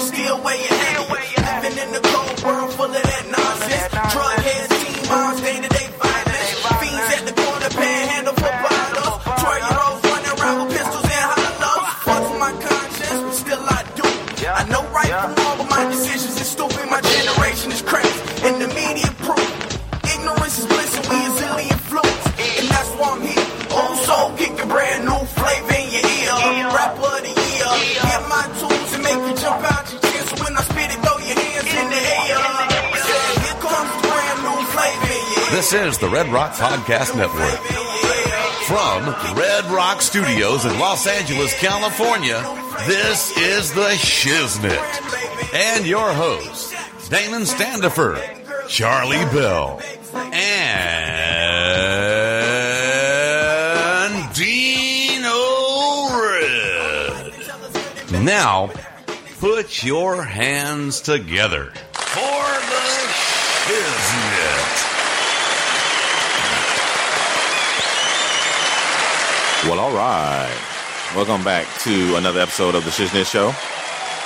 Still weighing This is the Red Rock Podcast Network. From Red Rock Studios in Los Angeles, California, this is The Shiznit. And your hosts, Damon Standifer, Charlie Bell, and Dino Red. Now, put your hands together for The Shiznit. Well, all right. Welcome back to another episode of the Shiznit Show.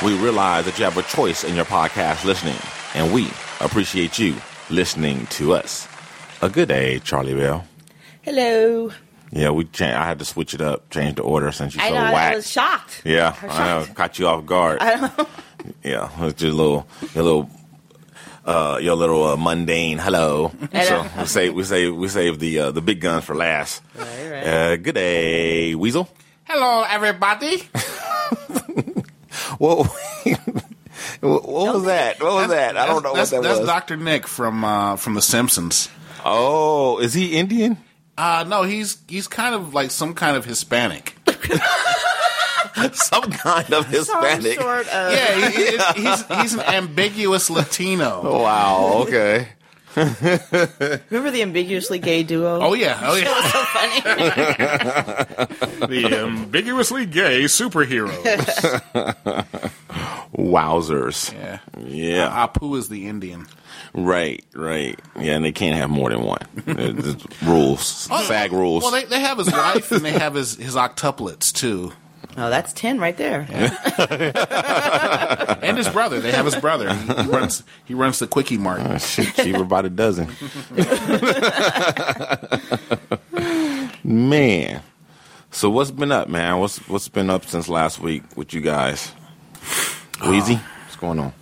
We realize that you have a choice in your podcast listening, and we appreciate you listening to us. A good day, Charlie Bell. Hello. Yeah, we. Cha- I had to switch it up, change the order since you're so know. I was shocked. yeah, I was I know. Caught you off guard. I don't know. Yeah, it's just a little, your little, uh, your little uh, mundane hello. So we say we say we save the uh, the big guns for last. Right, right. Uh, good day, Weasel. Hello, everybody. Whoa. what was that? What was that? I don't know that's, what that that's was. Dr. Nick from uh, from The Simpsons. oh, is he Indian? Uh, no, he's he's kind of like some kind of Hispanic. Some kind of Hispanic. Some sort of. Yeah, he, he- he's he's an ambiguous Latino. Wow. Okay. Remember the ambiguously gay duo? Oh yeah, oh yeah. so funny. the ambiguously gay superheroes. Wowzers. Yeah, Yeah. Apu is the Indian. Right. Right. Yeah, and they can't have more than one. It's rules. Oh, fag rules. Well, they, they have his wife and they have his his octuplets too, Oh, that's 10 right there. and his brother. They have his brother. He runs he runs the quickie mart. Uh, shit, cheaper by the dozen. man. So what's been up, man? What's what's been up since last week with you guys? Wheezy, what's going on?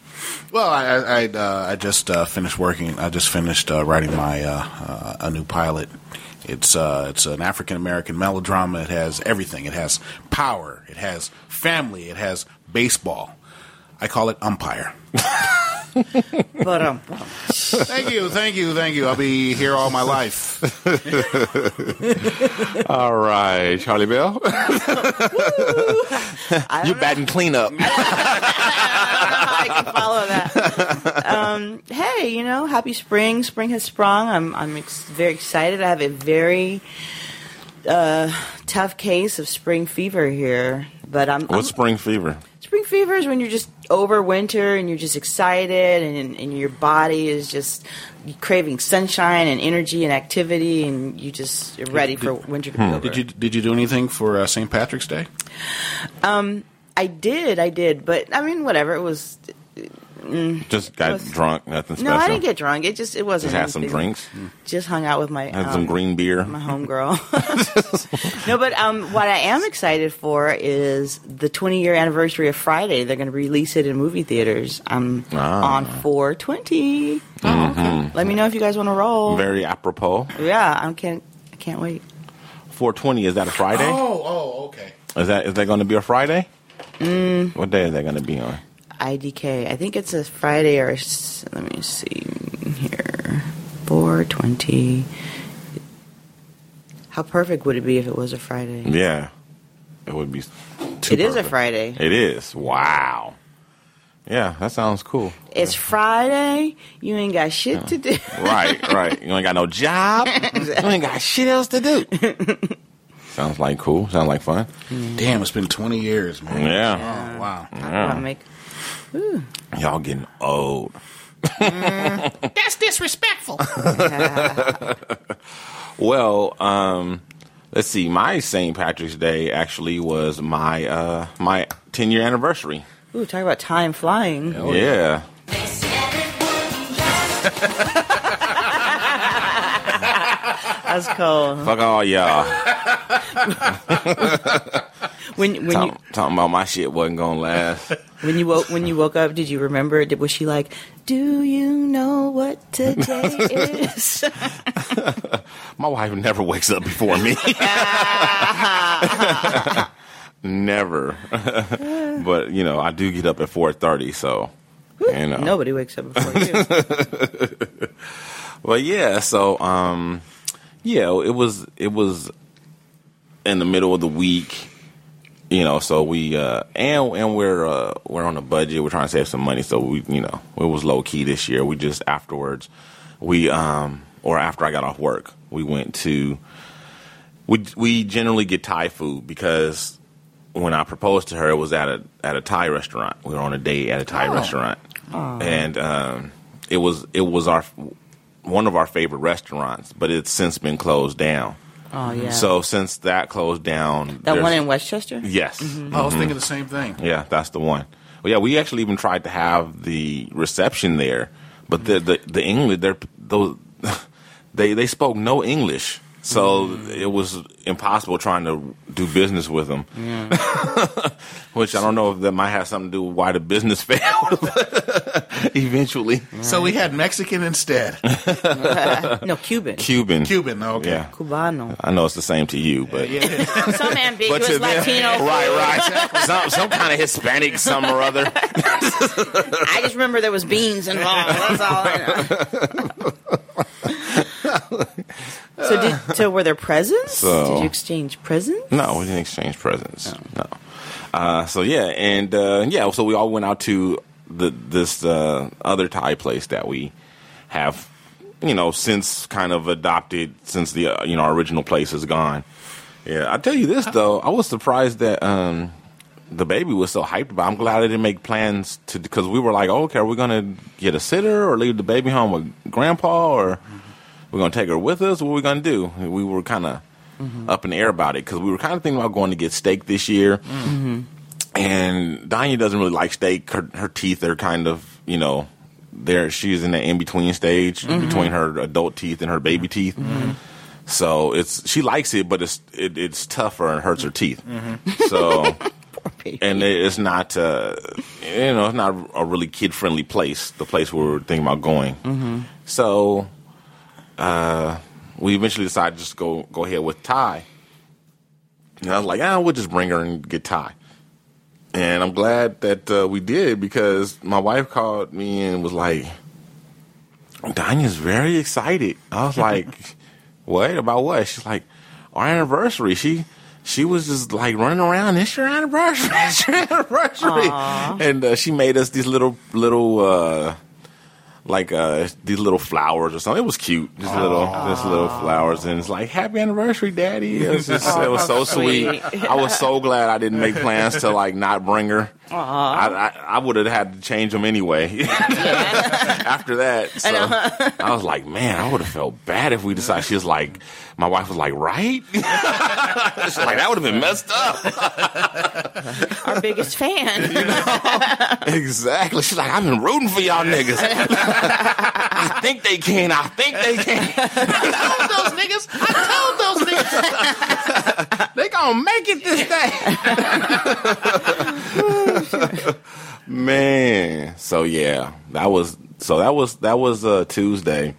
Well, I I, I, uh, I just uh, finished working. I just finished uh, writing my uh, uh, a new pilot. It's uh, it's an African American melodrama. It has everything. It has power. It has family. It has baseball. I call it umpire. But um, thank you, thank you, thank you. I'll be here all my life. All right, Charlie Bell. I you don't know. batting cleanup. I can follow that. Um, hey, you know, happy spring. Spring has sprung. I'm I'm ex- very excited. I have a very uh, tough case of spring fever here, but I'm, I'm spring fever? spring fever is when you're just over winter and you're just excited and, and your body is just craving sunshine and energy and activity and you just are ready for winter to be over. Did you did you do anything for uh, St. Patrick's Day? Um, I did, I did, but I mean, whatever. It was. Just got Was- drunk. Nothing special. No, I didn't get drunk. It just it wasn't. Just had some drinks. Just hung out with my Had um, some green beer. my homegirl. no, but um, what I am excited for is the 20 year anniversary of Friday. They're going to release it in movie theaters. I'm Ah. on 420. Let me know if you guys want to roll. Mm-hmm. Very apropos. yeah, I can't. I can't wait. 420. Is that a Friday? Oh, oh, okay. Is that is that going to be a Friday? Mm. What day is that going to be on? IDK. I think it's a Friday or a s- let me see here. 420. How perfect would it be if it was a Friday? Yeah, it would be. Too It is a. Friday. It is. Wow. Yeah, that sounds cool. It's Friday. You ain't got shit to do. Right, right. You ain't got no job. You ain't got shit else to do. Sounds like cool. Sounds like fun. Damn, it's been 20 years, man. Yeah. Oh, wow. I'll make. Y'all getting old. That's disrespectful. Well, um, let's see. My St. Patrick's Day actually was my uh, my 10 year anniversary. Ooh, talk about time flying. yeah. That's cool. Fuck all y'all. When when you Talking, about my shit wasn't gonna last. when you woke when you woke up, did you remember? Did, was she like, "Do you know what today is?" My wife never wakes up before me. never. but you know, I do get up at four thirty, so you know. Nobody wakes up before you. Well, yeah. So, um, yeah, it was it was in the middle of the week, you know. So we uh, and and we're uh, we're on a budget. We're trying to save some money, so we you know it was low key this year. We just afterwards, we um or after I got off work, we went to. We we generally get Thai food because when I proposed to her, it was at a at a Thai restaurant. We were on a date at a Thai restaurant, and um, it was it was our one of our favorite restaurants, but it's since been closed down. Oh yeah. So since that closed down, that one in Westchester. yes, mm-hmm. I was thinking the same thing. yeah, that's the one. Well, yeah, we actually even tried to have the reception there, but the the, the English they're those they they spoke no English, so it was impossible trying to do business with them. Which I don't know if that might have something to do with why the business failed. Eventually, So we had Mexican instead. No, Cuban. Cuban, Cuban, okay. yeah. Cubano. I know it's the same to you, but Yeah, Some ambiguous to them- Latino. right, right, some some kind of Hispanic, some or other. I just remember there was beans involved. That's all I know. So, did, so were there presents? So- did you exchange presents? No, we didn't exchange presents. No. Uh, so yeah, and uh, yeah, so we all went out to the this uh, other Thai place that we have, you know, since kind of adopted since the uh, you know our original place is gone. Yeah, I tell you this though, I was surprised that um, the baby was so hyped about. I'm glad I didn't make plans to because we were like, oh, okay, are we gonna get a sitter or leave the baby home with grandpa or we're gonna take her with us? What are we gonna do? We were kind of mm-hmm. up in the air about it because we were kind of thinking about going to get steak this year. Mm-hmm. And Danya doesn't really like steak. Her, her teeth are kind of, you know, there. She's in the in between stage mm-hmm. between her adult teeth and her baby teeth. So it's she likes it, but it's it, it's tougher and hurts her teeth. So and it- it's not uh, you know it's not a really kid friendly place. The place we were thinking about going. So uh, we eventually decided just to go go ahead with Thai. And I was like, ah, we'll just bring her and get Thai. And I'm glad that uh, we did because my wife called me and was like, Danya's very excited. I was like, what? About what? She's like, our anniversary. She she was just like running around. It's your anniversary. It's your anniversary. And uh, she made us these little little uh, like uh, these little flowers or something. It was cute. Just little just little flowers, and it's like happy anniversary, Daddy. It was just it was so sweet. sweet. I was so glad I didn't make plans to like not bring her. I, I, I would have had to change them anyway. After that, so I, was like, man, I would have felt bad if we decided. She was like, my wife was like, right? She's like, that would have been messed up. Our biggest fan. exactly. She's like, I've been rooting for y'all niggas. I think they can. I think they can. I told those niggas. I told those niggas. They gonna make it this day. Man. So yeah, that was so that was that was uh, Tuesday,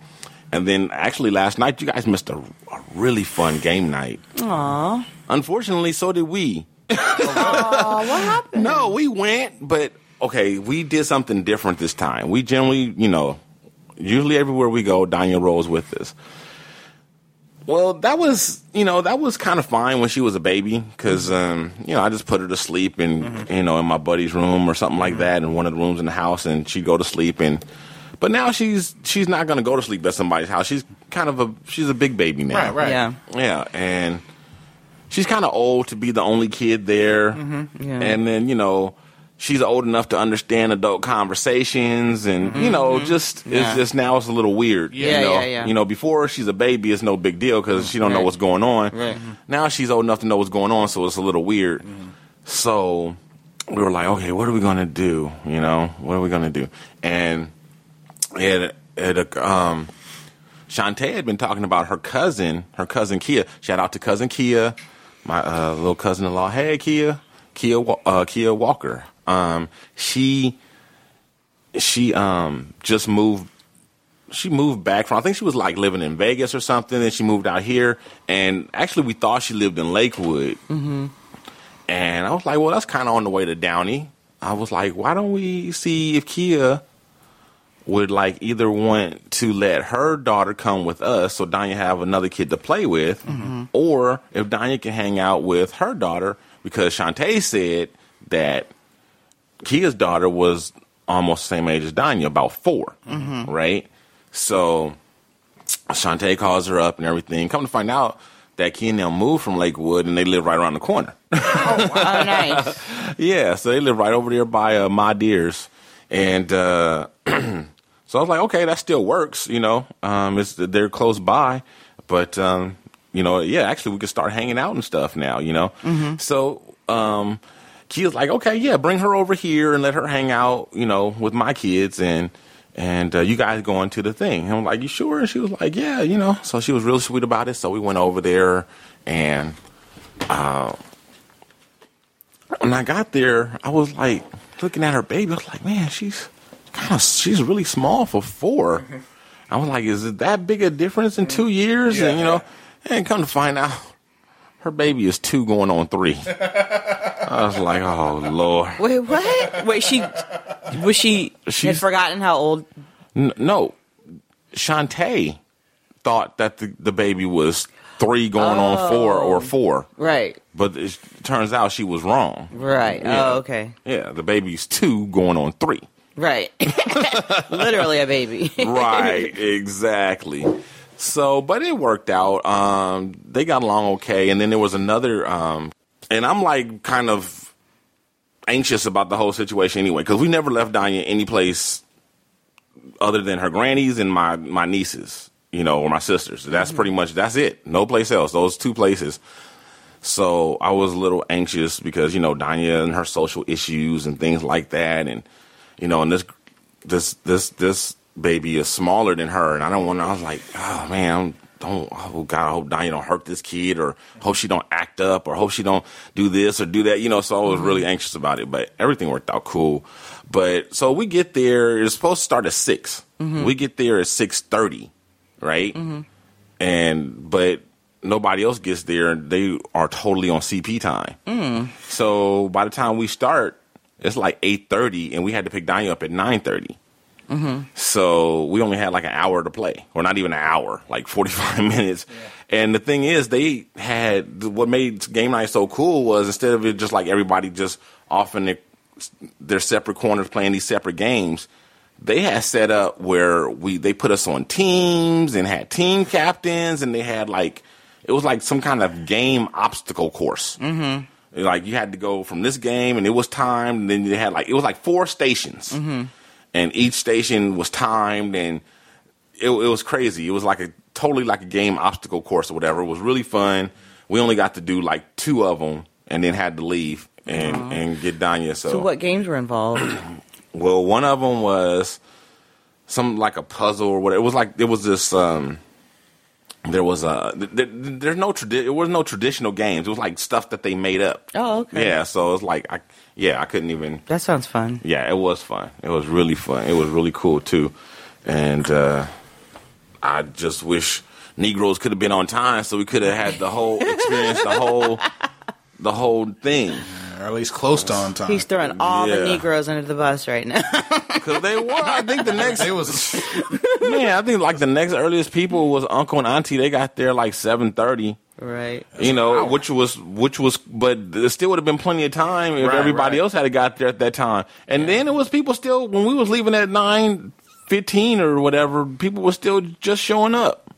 and then actually last night you guys missed a, a really fun game night. Aw. Unfortunately, so did we. Aw, what happened? No, we went, but okay, we did something different this time. We generally, you know, usually everywhere we go, Danya rolls with us. Well, that was you know that was kind of fine when she was a baby because um, you know I just put her to sleep and you know in my buddy's room or something like that in one of the rooms in the house and she'd go to sleep and but now she's she's not going to go to sleep at somebody's house. She's kind of a she's a big baby now. Right, right. Yeah. Yeah, and she's kind of old to be the only kid there. Mm-hmm, yeah. And then you know she's old enough to understand adult conversations, and you know mm-hmm. just Yeah. it's just now it's a little weird. Yeah, you know? yeah, yeah. You know, before she's a baby, it's no big deal because she don't know what's going on. Right. Mm-hmm. Now she's old enough to know what's going on, so it's a little weird. So we were like, okay, what are we gonna do? You know, what are we gonna do? And it it um. Shantae had been talking about her cousin, her cousin Kia. Shout out to cousin Kia, my uh, little cousin-in-law. Hey, Kia, Kia, uh, Kia Walker. Um, she she um just moved. She moved back from. I think she was like living in Vegas or something. Then she moved out here, and actually we thought she lived in Lakewood. Mm-hmm. And I was like, well, that's kind of on the way to Downey. I was like, why don't we see if Kia would like either want to let her daughter come with us so Danya have another kid to play with, or if Danya can hang out with her daughter because Shantae said that Kia's daughter was almost the same age as Danya, about 4 right? So Shantae calls her up and everything. Come to find out that Kia and them moved from Lakewood and they live right around the corner. Oh, nice. Yeah, so they live right over there by uh, my deers, and uh, so I was like, okay, that still works. You know, um, it's they're close by, but um, you know, yeah, actually, we could start hanging out and stuff now. You know, so um, Kia's like, okay, yeah, bring her over here and let her hang out. You know, with my kids and. And uh, you guys going to the thing? And I'm like, you sure? And she was like, yeah, you know. So she was really sweet about it. So we went over there, and when I got there, I was like looking at her baby. I was like, man, she's kind of she's really small for four. I was like, is it that big a difference in two years? and you know, and come to find out, her baby is two going on three. I was like, oh lord, Wait, what? Wait, she was she had forgotten how old? N- no, Shantae thought that the, the baby was three going on four or oh. four, Right, but it turns out she was wrong. right. Oh, yeah. Oh, okay. Yeah, the baby's two going on three. Right. Literally a baby. right, exactly. So, but it worked out. Um, they got along okay, and then there was another, um, and I'm like kind of anxious about the whole situation anyway because we never left Danya any place other than her grannies and my my nieces, you know, or my sisters. That's pretty much that's it. No place else. Those two places. So I was a little anxious because you know Danya and her social issues and things like that, and you know, and this this this this baby is smaller than her, and I don't want. to I was like, oh man, don't. Oh God, I hope Danya don't hurt this kid, or hope she don't act up, or hope she don't do this or do that. You know, so I was really mm-hmm. anxious about it, but everything worked out cool. But so we get there. It's supposed to start at 6 mm-hmm. We get there at six thirty, right? Mm-hmm. And but nobody else gets there. and They are totally on CP time. Mm. So by the time we start, it's like eight thirty, and we had to pick Danya up at nine So we only had like an hour to play, or not even an hour, like forty five minutes. And the thing is, they had what made game night so cool was instead of it just like everybody just off in their, their separate corners playing these separate games, they had set up where we they put us on teams and had team captains, and they had like it was like some kind of game obstacle course. Mm-hmm. Like you had to go from this game, and it was timed. And then you had like it was like four stations, and each station was timed, and it, it was crazy. It was like a totally like a game obstacle course or whatever. It was really fun. We only got to do like two of them, and then had to leave and and get Danya. so what games were involved? well, one of them was some like a puzzle or whatever. It was like it was this. Um, there was a there, there's no tradi- It was no traditional games. It was like stuff that they made up. Oh, okay. Yeah, so it's like I yeah I couldn't even. That sounds fun. Yeah, it was fun. It was really fun. It was really cool too, and uh, I just wish Negroes could have been on time so we could have had the whole experience, the whole the whole thing. Or at least close to on time. He's throwing all the Yeah. Negroes under the bus right now. Because they were. I think the next It was man. I think like the next earliest people was uncle and auntie. They got there like seven thirty. right. You know, which was which was, but there still would have been plenty of time if Right, everybody right. else had got there at that time. And then it was people still when we was leaving at nine fifteen or whatever. People were still just showing up.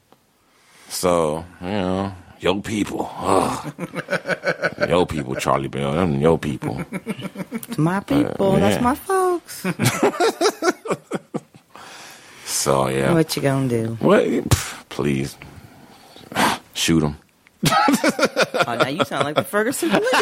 So you know, yo people, ah. Ugh. yo people, Charlie Bell, them yo people. It's my uh, people. That's yeah. my folks. So yeah, what you gonna do? what? Please shoot them. Oh, now you sound like the Ferguson police.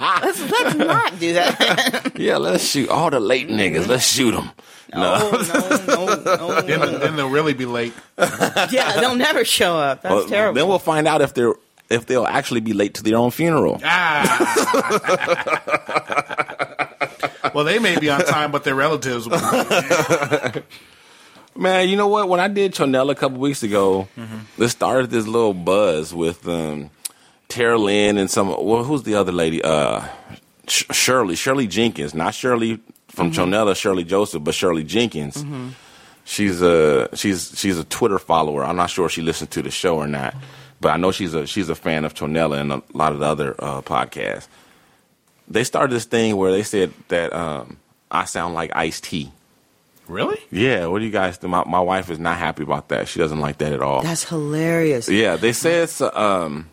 let's, let's not do that. Yeah, let's shoot all the late niggas. Let's shoot them. no, no, no, then, no. then they'll really be late. Yeah, they'll never show up. That's Well, terrible. Then we'll find out if they're if they'll actually be late to their own funeral. Ah. Well, they may be on time, but their relatives will. Be. Man, you know what? When I did Chonella a couple weeks ago, this started this little buzz with um, Tara Lynn and some. Well, who's the other lady? Uh, Sh- Shirley, Shirley Jenkins, not Shirley from Chonella, Shirley Joseph, but Shirley Jenkins. She's a she's she's a Twitter follower. I'm not sure if she listens to the show or not, but I know she's a she's a fan of Chonella and a lot of the other uh, podcasts. They started this thing where they said that um, I sound like Ice T. Really? Yeah, what do you guys think? My, my wife is not happy about that. She doesn't like that at all. That's hilarious. yeah, they said, so, um,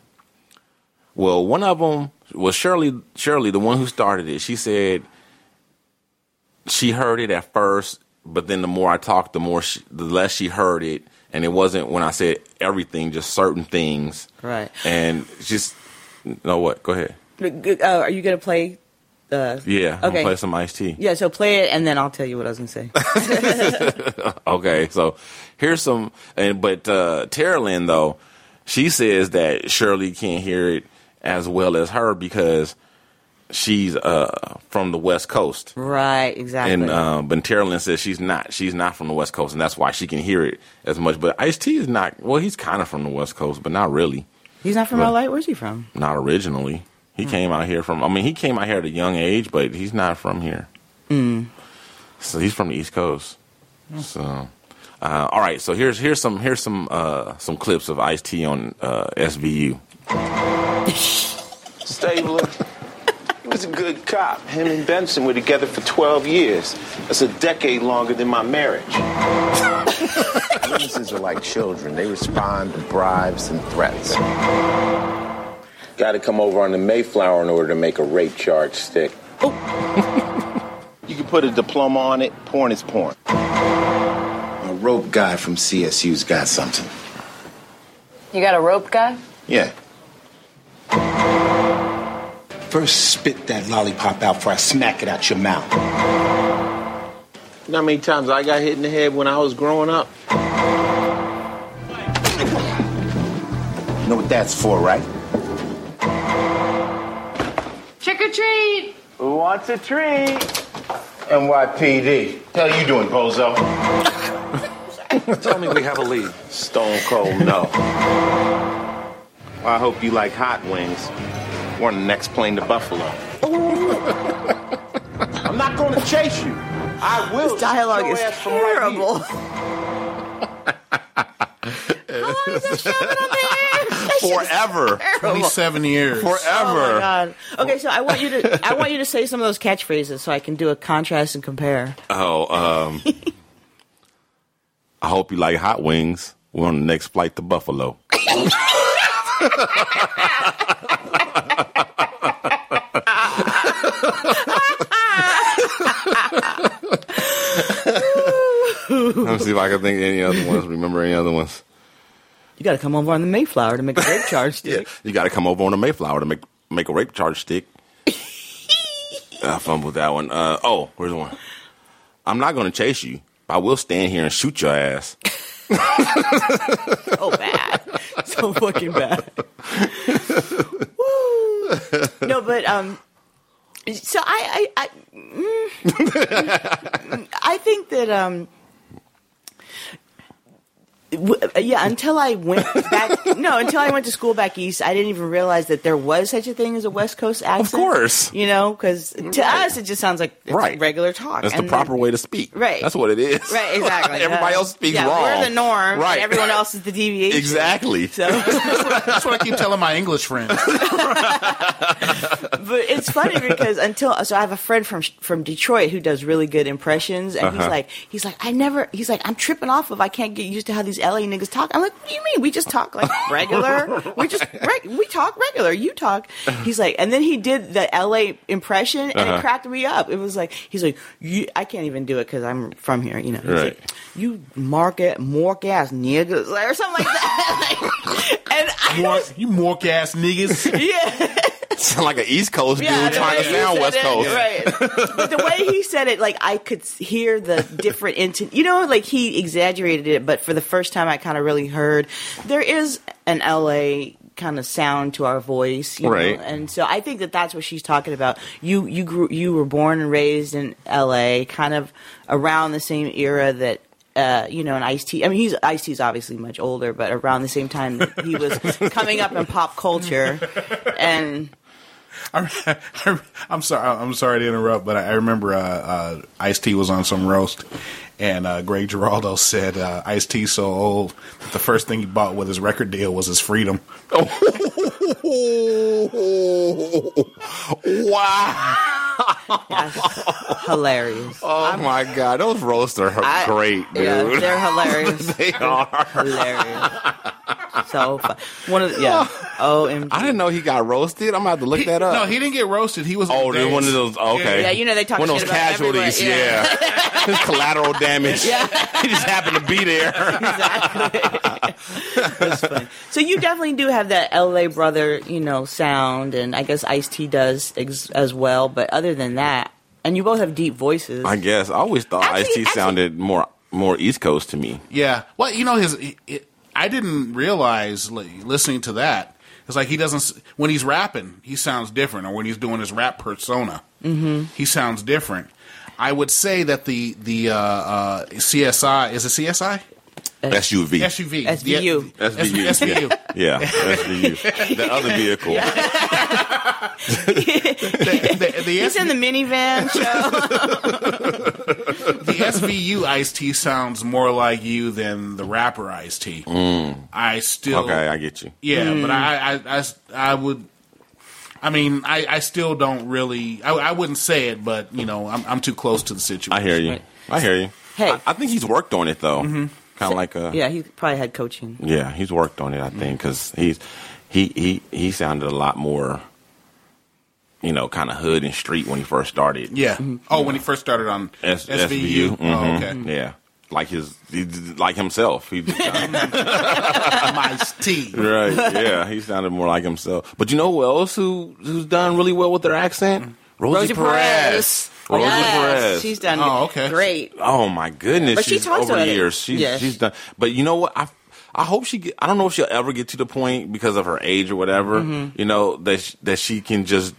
well, one of them was Shirley, Shirley, the one who started it. She said she heard it at first, but then the more I talked, the more, she, the less she heard it. And it wasn't when I said everything, just certain things. Right. And just, no, what? Go ahead. Uh, are you gonna play? Uh, Yeah, I'm Okay. play some Ice T. yeah. So play it, and then I'll tell you what I was gonna say. Okay, so here's some, and but uh, Tara Lynn though, she says that Shirley can't hear it as well as her because she's uh, from the West Coast, right. Exactly. and uh, but Tara Lynn says she's not. She's not from the West Coast, and that's why she can hear it as much. But Ice T is not. Well, he's kind of from the West Coast, but not really. He's not from Well- LA. Where's he from? Not originally. He Hmm. came out here from. I mean, he came out here at a young age, but he's not from here. Hmm. So he's from the East Coast. So, uh, all right. So here's here's some here's some uh, some clips of Ice T on uh, SVU. Stabler. He was a good cop. Him and Benson were together for 12 years. That's a decade longer than my marriage. Witnesses are like children. They respond to bribes and threats. Got to come over on the Mayflower in order to make a rape charge stick. Oh. you can put a diploma on it. Porn is porn. A rope guy from CSU's got something. You got a rope guy? Yeah. First, spit that lollipop out before I smack it out your mouth. You know how many times I got hit in the head when I was growing up? You know what that's for, right? Or treat! Who wants a treat? NYPD. Hell you doing, bozo? Tell me we have a lead. Stone cold no. Well, I hope you like hot wings. We're on the next plane to Buffalo. I'm not going to chase you. I will. This dialogue shoot is your ass from right terrible. Forever, Twenty-seven years. Oh my forever. god. Okay, so I want you to I want you to say some of those catchphrases so I can do a contrast and compare. Oh, um, I hope you like hot wings. We're on the next flight to Buffalo. Let me see if I can think of any other ones. Remember any other ones? You got to come over on the Mayflower to make a rape charge stick. You got to come over on the Mayflower to make make a rape charge stick. I fumbled that one. Uh, oh, where's the one? I'm not going to chase you. but I will stand here and shoot your ass. so bad, so fucking bad. Woo. No, but um, so I I I, mm, I think that um, Yeah, until I went back. no, until I went to school back east, I didn't even realize that there was such a thing as a West Coast accent. Of course. you know, because to Right. us it just sounds like it's Right. regular talk. That's the And proper then- way to speak. Right. That's what it is. Right, exactly. Everybody Uh, else speaks yeah, wrong. We're the norm, Right. And everyone else is the deviation. Exactly. So, That's what I keep telling my English friends. but it's funny because until so I have a friend from from Detroit who does really good impressions, and he's Uh-huh. like he's like I never he's like I'm tripping off of I can't get used to how these LA niggas talk. I'm like, what do you mean? We just talk like regular. we just reg- we talk regular. You talk. He's like, and then he did the LA impression, and Uh-huh. it cracked me up. It was like he's like, you, I can't even do it because I'm from here. You know, he's Right. like, you market mork ass niggas like, or something like that. and I you mork ass niggas. yeah. Sound like an East Coast dude the trying to sound West it, Coast. Right. but the way he said it, like I could hear the different into you know, like he exaggerated it, but for the first time I kind of really heard there is an LA kind of sound to our voice, you Right. know? And so I think that that's what she's talking about. You you grew you were born and raised in LA, kind of around the same era that uh, you know, and Ice T. I mean, he's Ice T's obviously much older, but around the same time that he was coming up in pop culture, and I'm, I'm sorry. I'm sorry to interrupt, but I, I remember uh, uh, Ice T was on some roast, and uh, Greg Giraldo said uh, Ice T so old that the first thing he bought with his record deal was his freedom. wow. that's hilarious. Oh my God, those roasts are I- great, dude. Yeah, they're hilarious. they are. hilarious. So fun. One of the, yeah. OMG. I didn't know he got roasted. I'm gonna have to look that up. No, he didn't get roasted. He was Oh, on they're days. one of those. Okay, Yeah, you know they talk one of those casualties. Yeah, yeah. His collateral damage. Yeah. he just happened to be there. exactly. That's funny. So you definitely do have that LA brother, you know, sound, and I guess Ice T does ex- as well. But other than that, and you both have deep voices. I guess I always thought Actually- Ice T sounded more more East Coast to me. Yeah. Well, you know his. It, it, I didn't realize li- listening to that. It's like he doesn't when he's rapping, he sounds different, or when he's doing his rap persona, mm-hmm. he sounds different. I would say that the the uh, uh, CSI is it CSI SUV. SUV SVU. The- SVU. SVU. Yeah, SVU. the other vehicle. the, the, the, He's in the minivan show. the SVU Ice T sounds more like you than the rapper Ice T. I still Mm. Okay, I get you. Yeah, but I, I, I, I would. I mean, I, I still don't really. I, I wouldn't say it, but you know, I'm, I'm too close to the situation. I hear you. I hear you. Hey. I, I think he's worked on it though. Mm-hmm. Kind of like a yeah, he probably had coaching. Yeah, he's worked on it. I think mm-hmm. because he's he he he sounded a lot more, you know, kind of hood and street when he first started. Yeah. Mm-hmm. Oh, when he first started on S- SVU. SVU. Oh, Mhm. okay. Yeah, like his he, like himself. He just sounded- Ice T. right. Yeah, he sounded more like himself. But you know who else who who's done really well with their accent? Rosie, Perez. Rosie Yes, Perez. She's done Oh, okay. great. Oh my goodness! But she talks over about the it. years. She's Yes. she's done. But you know what? I I hope she. Get, I don't know if she'll ever get to the point because of her age or whatever. Mm-hmm. You know that sh- that she can just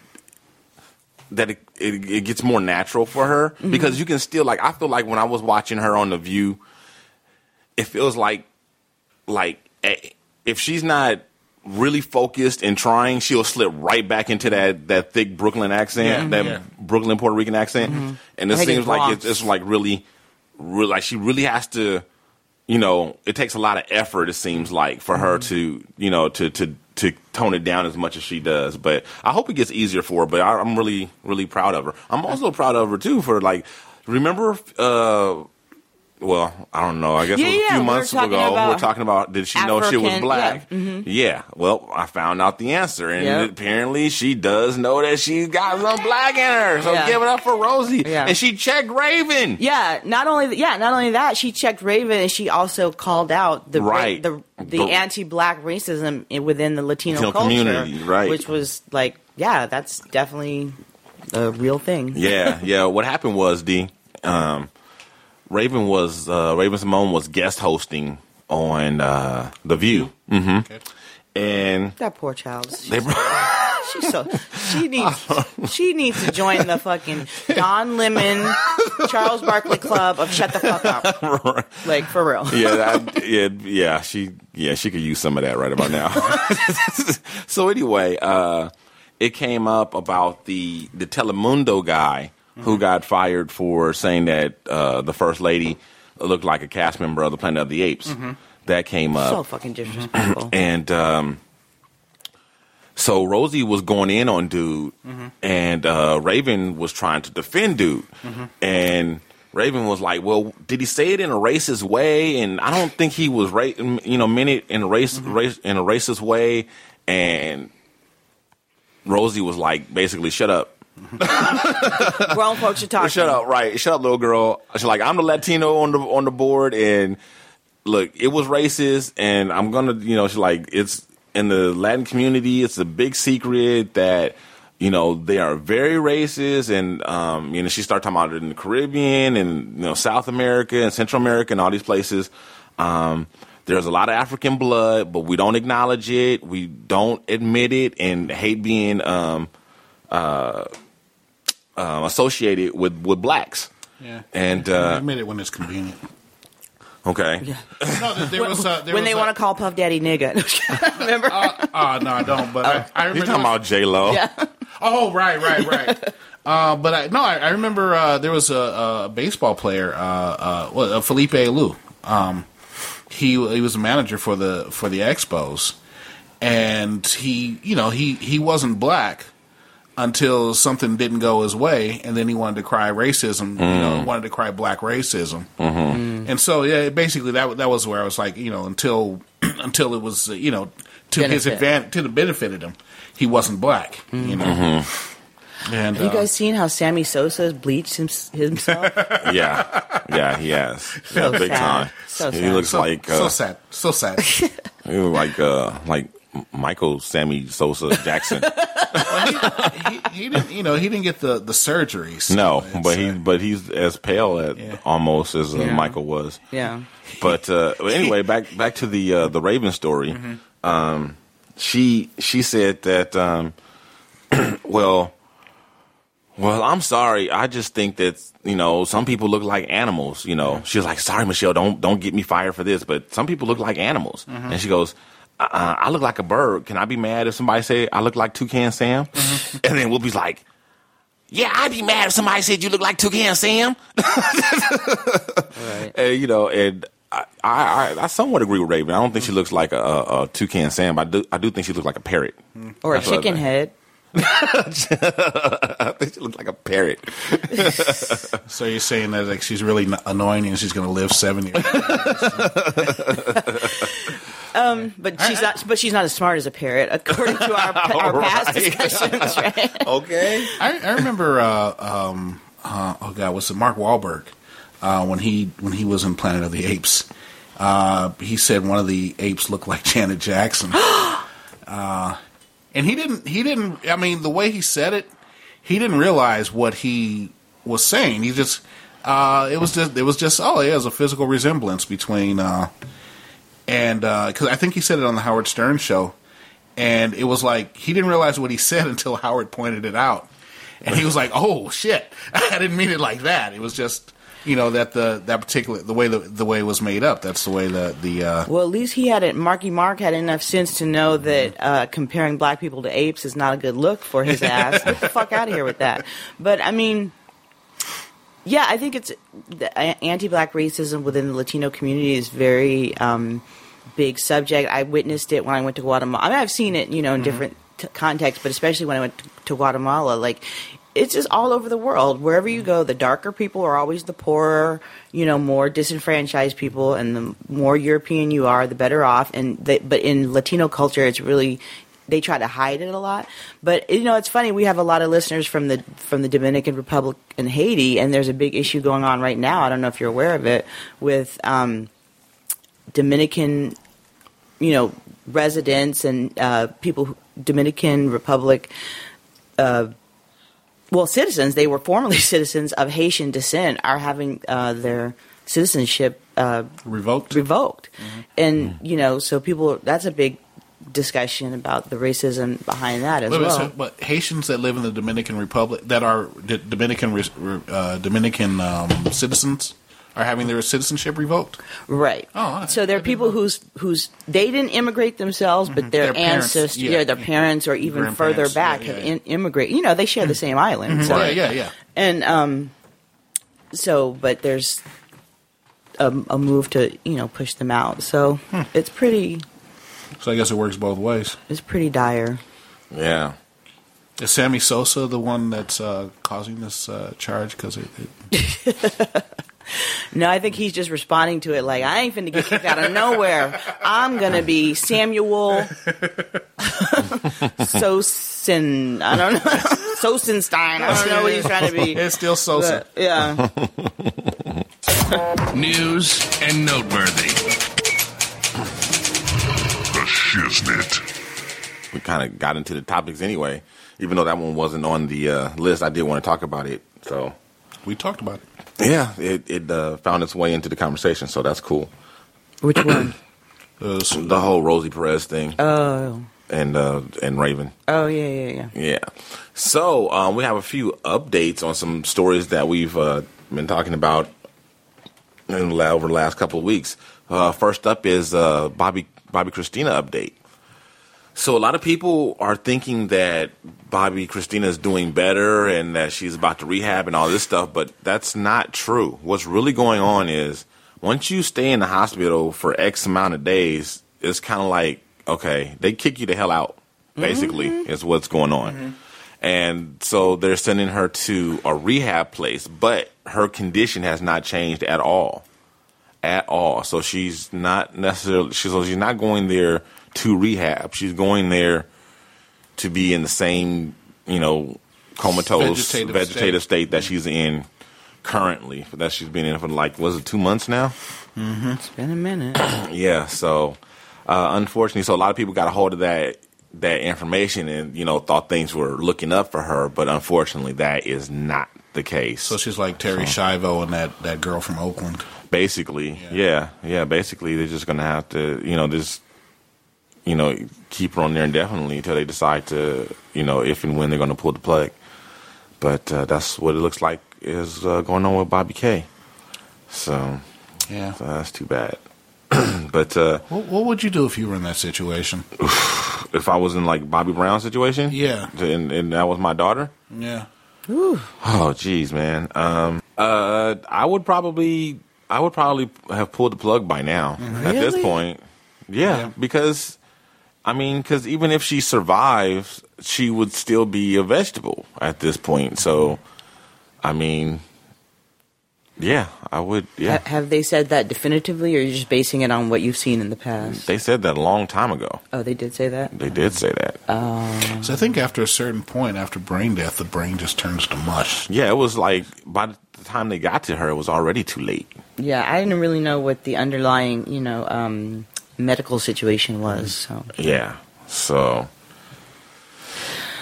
that it, it, it gets more natural for her Mm-hmm. because you can still like. I feel like when I was watching her on the View, it feels like like if she's not really focused and trying, she'll slip right back into that that thick Brooklyn accent, that Yeah. Brooklyn Puerto Rican accent, and it seems like it's, it's like really, really like she really has to, you know, it takes a lot of effort. It seems like for her to, you know, to to to tone it down as much as she does. But I hope it gets easier for her. But I, I'm really really proud of her. I'm also proud of her too for like, remember. uh well, I don't know. I guess Yeah, it was a yeah, few we were months talking ago. we were talking about did she know she was black? yeah, mhm. Yeah. Well, I found out the answer, and Yep. apparently she does know that she's got some black in her. So Yeah. give it up for Rosie. Yeah. And she checked Raven. Yeah, not only yeah, not only that, she checked Raven and she also called out the Right. the the But- anti-black racism within the Latino, Latino culture, community, right. Which was like, yeah, that's definitely a real thing. Yeah, yeah. What happened was D. Um, Raven was uh, Raven-Symoné was guest hosting on uh, The View, mm-hmm. and That poor child. they She's so she needs she needs to join the fucking Don Lemon Charles Barkley Club of shut the fuck up. Like for real. yeah, that, yeah, yeah. She, yeah, she could use some of that right about now. so anyway, uh, it came up about the the Telemundo guy who got fired for saying that uh, the first lady looked like a cast member of the Planet of the Apes. That came up. So fucking disrespectful. and um, so Rosie was going in on dude, and uh, Raven was trying to defend dude, and Raven was like, "Well, did he say it in a racist way?" And I don't think he was, ra- you know, meant it in a race, race in a racist way. And Rosie was like, basically, "Shut up." Grown folks are talking. Shut up, right? Shut up, little girl. She's like, I'm the Latino on the on the board, and look, it was racist, and I'm gonna, you know, she's like, it's in the Latin community, it's a big secret that. You know they are very racist, and um, you know she started talking about it in the Caribbean and you know South America and Central America and all these places. Um, there's a lot of African blood, but we don't acknowledge it. We don't admit it, and hate being um, uh, um, associated with with blacks. Yeah. And I uh, admit it when it's convenient. okay, No, there, there was uh, there when was they a- want to call Puff Daddy nigga. Remember? Uh, no, I don't. But I, I you remember. talking about J Lo? yeah. Oh, right, right, right. uh, but I, no, I, I remember uh, there was a, a baseball player, uh, uh, well, uh, Felipe Alou. Um, he he was a manager for the for the Expos, and he you know he he wasn't black until something didn't go his way, and then he wanted to cry racism. You know, wanted to cry black racism. And so yeah, basically that that was where I was like, you know, until until it was uh, you know to his advantage to the benefit of him, he wasn't black. You know. And Have you uh, guys seen how Sammy Sosa has bleached hims- himself? yeah, yeah, he has. So yeah, big sad. time. So he sad. looks so, like so uh, sad, so sad. he looks like uh, like Michael Sammy Sosa Jackson. he, he didn't, you know, he didn't get the the surgeries. no, but he uh, but he's as pale as Yeah. almost as uh, Yeah. Michael was. yeah. But uh, anyway, back back to the uh, the Raven story. Mm-hmm. Um, she she said that um, well, well, I'm sorry. I just think that you know some people look like animals. You know, she was like, "Sorry, Michelle, don't don't get me fired for this." But some people look like animals, Mm-hmm. and she goes. Uh, I look like a bird. Can I be mad if somebody say I look like Toucan Sam? Mm-hmm. And then Whoopi's like, "Yeah, I'd be mad if somebody said you look like Toucan Sam." Right. And, you know, and I, I, I, I somewhat agree with Raven. I don't think she looks like a, a, a toucan Sam. But I do, I do think she looks like a parrot. Or a That's what I chicken head. I think she looks like a parrot. So you're saying that like she's really annoying and she's going to live seventy. But she's not. But she's not as smart as a parrot, according to our, our past discussions. Right? Okay. I, I remember. Uh, um, uh, oh God, was it Mark Wahlberg uh, when he when he was in Planet of the Apes? Uh, he said one of the apes looked like Janet Jackson. uh, and he didn't. He didn't. I mean, the way he said it, he didn't realize what he was saying. He just. Uh, it was just. It was just. Oh, yeah, it was a physical resemblance between. Uh, and because I think he said it on the Howard Stern show, and it was like he didn't realize what he said until Howard pointed it out, and he was like, "Oh shit, I didn't mean it like that." It was just you know that the that particular the way the, the way it was made up. That's the way the the uh, Well, at least he had it. Marky Mark had enough sense to know that uh, comparing black people to apes is not a good look for his ass. Get the fuck out of here with that. But I mean, yeah, I think it's the uh, anti-black racism within the Latino community is very um, big subject. I witnessed it when I went to Guatemala. I mean, I've seen it, you know, in mm-hmm. different t- contexts, but especially when I went to, to Guatemala, like. It's just all over the world. Wherever you mm-hmm. go, the darker people are always the poorer, you know, more disenfranchised people, and the more European you are, the better off. And they, but in Latino culture, it's really they try to hide it a lot. But you know, it's funny. We have a lot of listeners from the from the Dominican Republic and Haiti, and there's a big issue going on right now. I don't know if you're aware of it with um, Dominican, you know, residents and uh, people, who- Dominican Republic. Uh, well, citizens, they were formerly citizens of Haitian descent, are having uh, their citizenship uh, revoked. revoked. And, you know, so people, that's a big discussion about the racism behind that as Wait well. so- but Haitians that live in the Dominican Republic that are D- Dominican uh, Dominican um, citizens are having their citizenship revoked. Right. Oh, right. So there are people whose whose they didn't immigrate themselves, but their, Their parents, ancestors, yeah, yeah, their parents, or even further back, yeah, have yeah, in, immigrated. You know, they share the same island. Mhm. So. Yeah, yeah, yeah. And um, so, but there's a, a move to you know push them out. So Hmm. it's pretty So I guess it works both ways. it's pretty dire. Yeah. Is Sammy Sosa the one that's uh, causing this uh, charge? Because it, it, No, I think he's just responding to it like I ain't finna get kicked out of nowhere. I'm gonna be Samuel Sosin. I don't know Sosenstein. I don't know what he's trying to be. It's still Sosa. But, yeah. News and noteworthy. The Shiznit. We kind of got into the topics anyway, even though that one wasn't on the uh, list. I did want to talk about it. So we talked about it. yeah, it, it uh, found its way into the conversation. So that's cool. Which one? the whole Rosie Perez thing Oh. and uh, and Raven. Oh yeah, yeah, yeah. Yeah. So um, we have a few updates on some stories that we've uh, been talking about in over the last couple of weeks. Uh, first up is uh, Bobby Bobbi Kristina update. So a lot of people are thinking that Bobbi Kristina is doing better and that she's about to rehab and all this stuff, but that's not true. What's really going on is once you stay in the hospital for X amount of days, it's kind of like okay, they kick you the hell out. Basically, mm-hmm. is what's going on. Mm-hmm. And so they're sending her to a rehab place, but her condition has not changed at all. At all. So she's not necessarily she's so she's not going there to rehab. She's going there to be in the same, you know, comatose Vegetative vegetative, state. that she's in currently. That she's been in for like was it two months now? Mm-hmm. It's been a minute. Yeah, so uh, unfortunately, so a lot of people got a hold of that that information and you know thought things were looking up for her, but unfortunately, that is not the case. So she's like Terri Schiavo and that, that girl from Oakland. Basically, yeah. yeah, Basically, they're just gonna have to, you know, just you know keep her on there indefinitely until they decide to, you know, if and when they're gonna pull the plug. But uh, that's what it looks like is uh, going on with Bobby K. So Yeah. so that's too bad. but uh, What, what would you do if you were in that situation? if I was in like Bobby Brown situation, Yeah. and, and that was my daughter, Yeah. oh jeez, man, um, uh, I would probably, I would probably have pulled the plug by now. At this point, yeah, Yeah. because I mean, because even if she survives, she would still be a vegetable at this point. So, I mean, yeah, I would. Yeah, Ha- have they said that definitively, or are you just basing it on what you've seen in the past? they said that a long time ago. Oh, they did say that. They did say that. So I think after a certain point, after brain death, the brain just turns to mush. Yeah, it was like by the time they got to her, it was already too late. Yeah, I didn't really know what the underlying, you know, um, medical situation was. So, Yeah. So.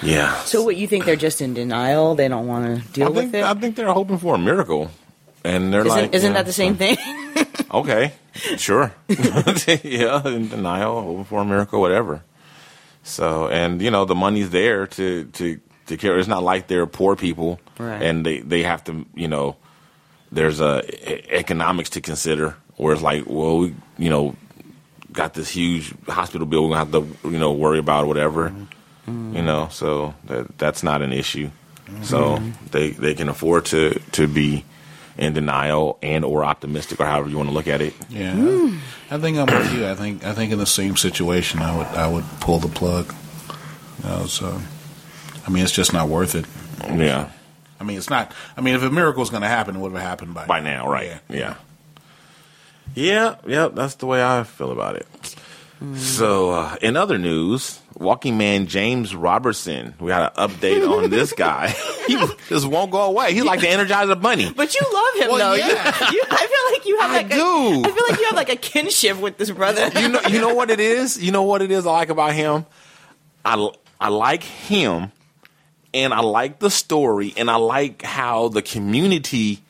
Yeah. so what you think they're just in denial? They don't want to deal think with it. I think they're hoping for a miracle, and they're isn't like, isn't you that the same thing? Okay, sure. yeah, in denial, hoping for a miracle, whatever. So, and you know, the money's there to to to care. It's not like they're poor people, Right. and they they have to, you know, there's a economics to consider. Where it's like, well, we, you know, got this huge hospital bill. We're gonna have to, you know, worry about or whatever. Mm-hmm. You know, so that that's not an issue. So mm-hmm. they they can afford to to be in denial and or optimistic or however you want to look at it. Yeah, I think I'm with you. I think I think in the same situation, I would I would pull the plug. You know, so I mean, it's just not worth it. Yeah. I mean, it's not. I mean, if a miracle is going to happen, it would have happened by By now, right? Yeah. Yeah. Yeah, yeah, that's the way I feel about it. So, uh, in other news, Walking Man James Robertson, we got an update on this guy. he just won't go away. He's like the Energizer Bunny. but you love him, Well, though. yeah. You, you, I feel like you have I like do. A, I feel like you have like a kinship with this brother. you know, you know what it is. You know what it is. I like about him. I I like him, and I like the story, and I like how the community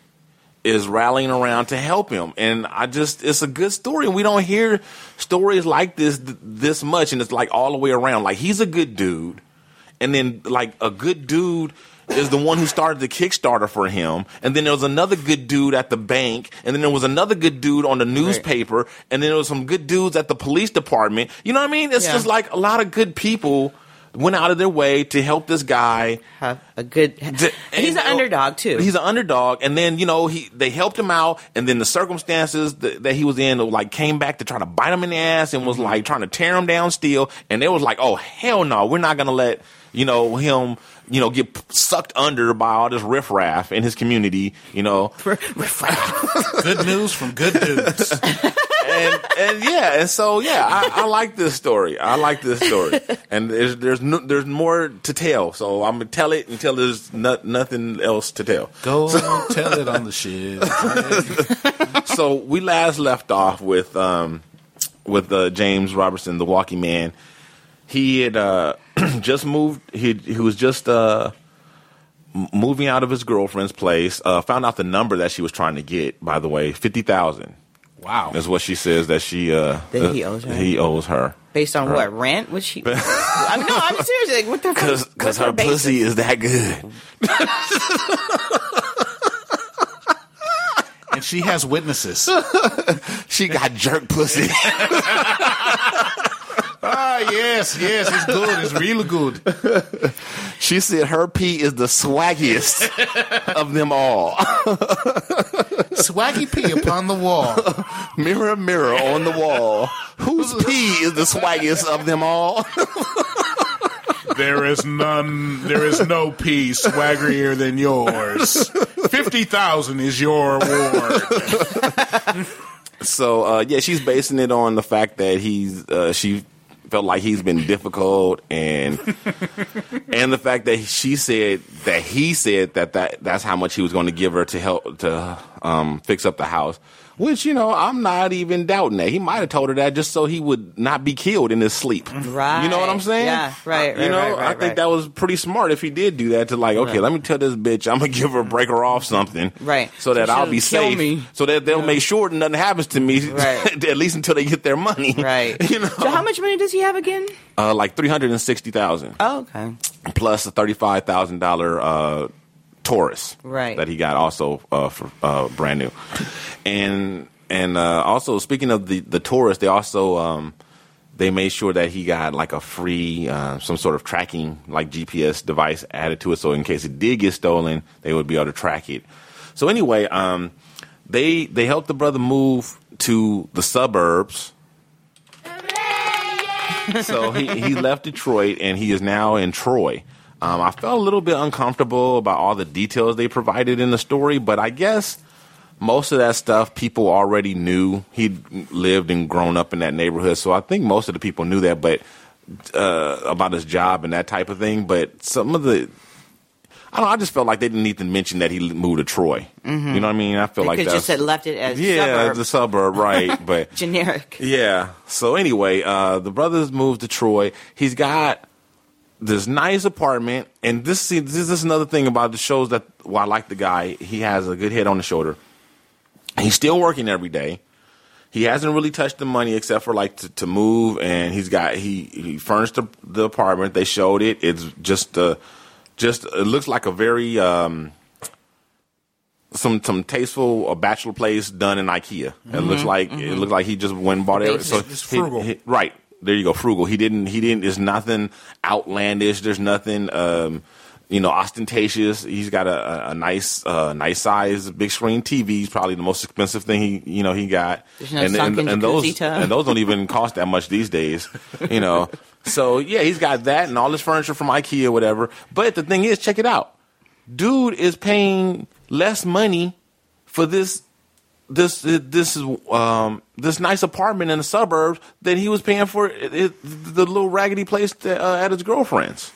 is rallying around to help him, and I just it's a good story, and we don't hear stories like this this much, and it's like all the way around. Like he's a good dude, and then like a good dude is the one who started the Kickstarter for him, and then there was another good dude at the bank, and then there was another good dude on the newspaper, and then there was some good dudes at the police department. You know what I mean? It's Yeah. just like a lot of good people went out of their way to help this guy. Have a good. he's an underdog too. He's an underdog, and then you know he they helped him out, and then the circumstances that, that he was in like came back to try to bite him in the ass and Mm-hmm. was like trying to tear him down still, and they was like, oh hell no, we're not gonna let you know him you know get sucked under by all this riffraff in his community, you know, Good news from good dudes. and and yeah, and so yeah, I, I like this story. I like this story, and there's there's no, there's more to tell. So I'm gonna tell it until there's no, nothing else to tell. Go tell it on the shit. so we last left off with um, with uh, James Robertson, the Walking Man. He had uh, just moved. He he was just uh, moving out of his girlfriend's place. Uh, found out the number that she was trying to get. By the way, fifty thousand. Wow, is what she says that she uh, That he owes her? He owes her Based on Right. what rent? Which she? I mean, no, I'm serious. Like, what the? because fuck- because what's her pussy is that good. and she has witnesses. she got jerk pussy. ah, yes, yes, it's good. It's really good. She said her pee is the swaggiest of them all. Swaggy pee upon the wall. Mirror, mirror on the wall. Whose pee is the swaggiest of them all? There is none. There is no pee swaggerier than yours. Fifty thousand is your award. So uh, yeah, she's basing it on the fact that he's uh, she felt like he's been difficult and and the fact that she said that he said that, that that's how much he was going to give her to help to um, fix up the house. Which you know, I'm not even doubting that he might have told her that just so he would not be killed in his sleep. Right. You know what I'm saying? Yeah. Right. right you know, right, right, I think that was pretty smart if he did do that to like, okay, let me tell this bitch I'm gonna give her a break her off something, Right. So that I'll be safe, me. so that they'll make sure that nothing happens to me, Right. at least until they get their money, Right. you know, So how much money does he have again? uh, like three hundred and sixty thousand Oh, okay. plus a thirty five thousand dollar uh, Taurus, Right. That he got also uh, for uh, brand new, and and uh, also speaking of the the Taurus, they also um, they made sure that he got like a free uh, some sort of tracking like GPS device added to it, so in case it did get stolen, they would be able to track it. So anyway, um, they they helped the brother move to the suburbs. so he, he left Detroit and he is now in Troy. Um, I felt a little bit uncomfortable about all the details they provided in the story, but I guess most of that stuff people already knew. He'd lived and grown up in that neighborhood, so I think most of the people knew that, but uh, about his job and that type of thing. But some of the, I don't know, I just felt like they didn't need to mention that he moved to Troy. Mhm. You know what I mean? I feel They like could just had left it as yeah, suburb. the suburb, right? But generic. yeah. So anyway, uh, the brothers moved to Troy. He's got this nice apartment, and this see, this is another thing about the shows that well, I like the guy. He has a good head on the shoulder. He's still working every day. He hasn't really touched the money except for like to, to move, and he's got he he furnished the, the apartment. They showed it. It's just uh just it looks like a very um some some tasteful uh, bachelor place done in IKEA. It looks Mhm, like it mhm. looks like he just went and bought it. So. It's he- he- right there you go, frugal. He didn't he didn't. There's nothing outlandish. There's nothing. um you know, ostentatious. He's got a, a, a nice, uh, nice size big screen TV. He's probably the most expensive thing he, you know, he got. There's no and, and, sunken and those, and those don't even cost that much these days, you know. So yeah, he's got that and all his furniture from IKEA, whatever. But the thing is, check it out. Dude is paying less money for this this this is um this nice apartment in the suburbs that he was paying for it, it, the little raggedy place uh, at his girlfriend's.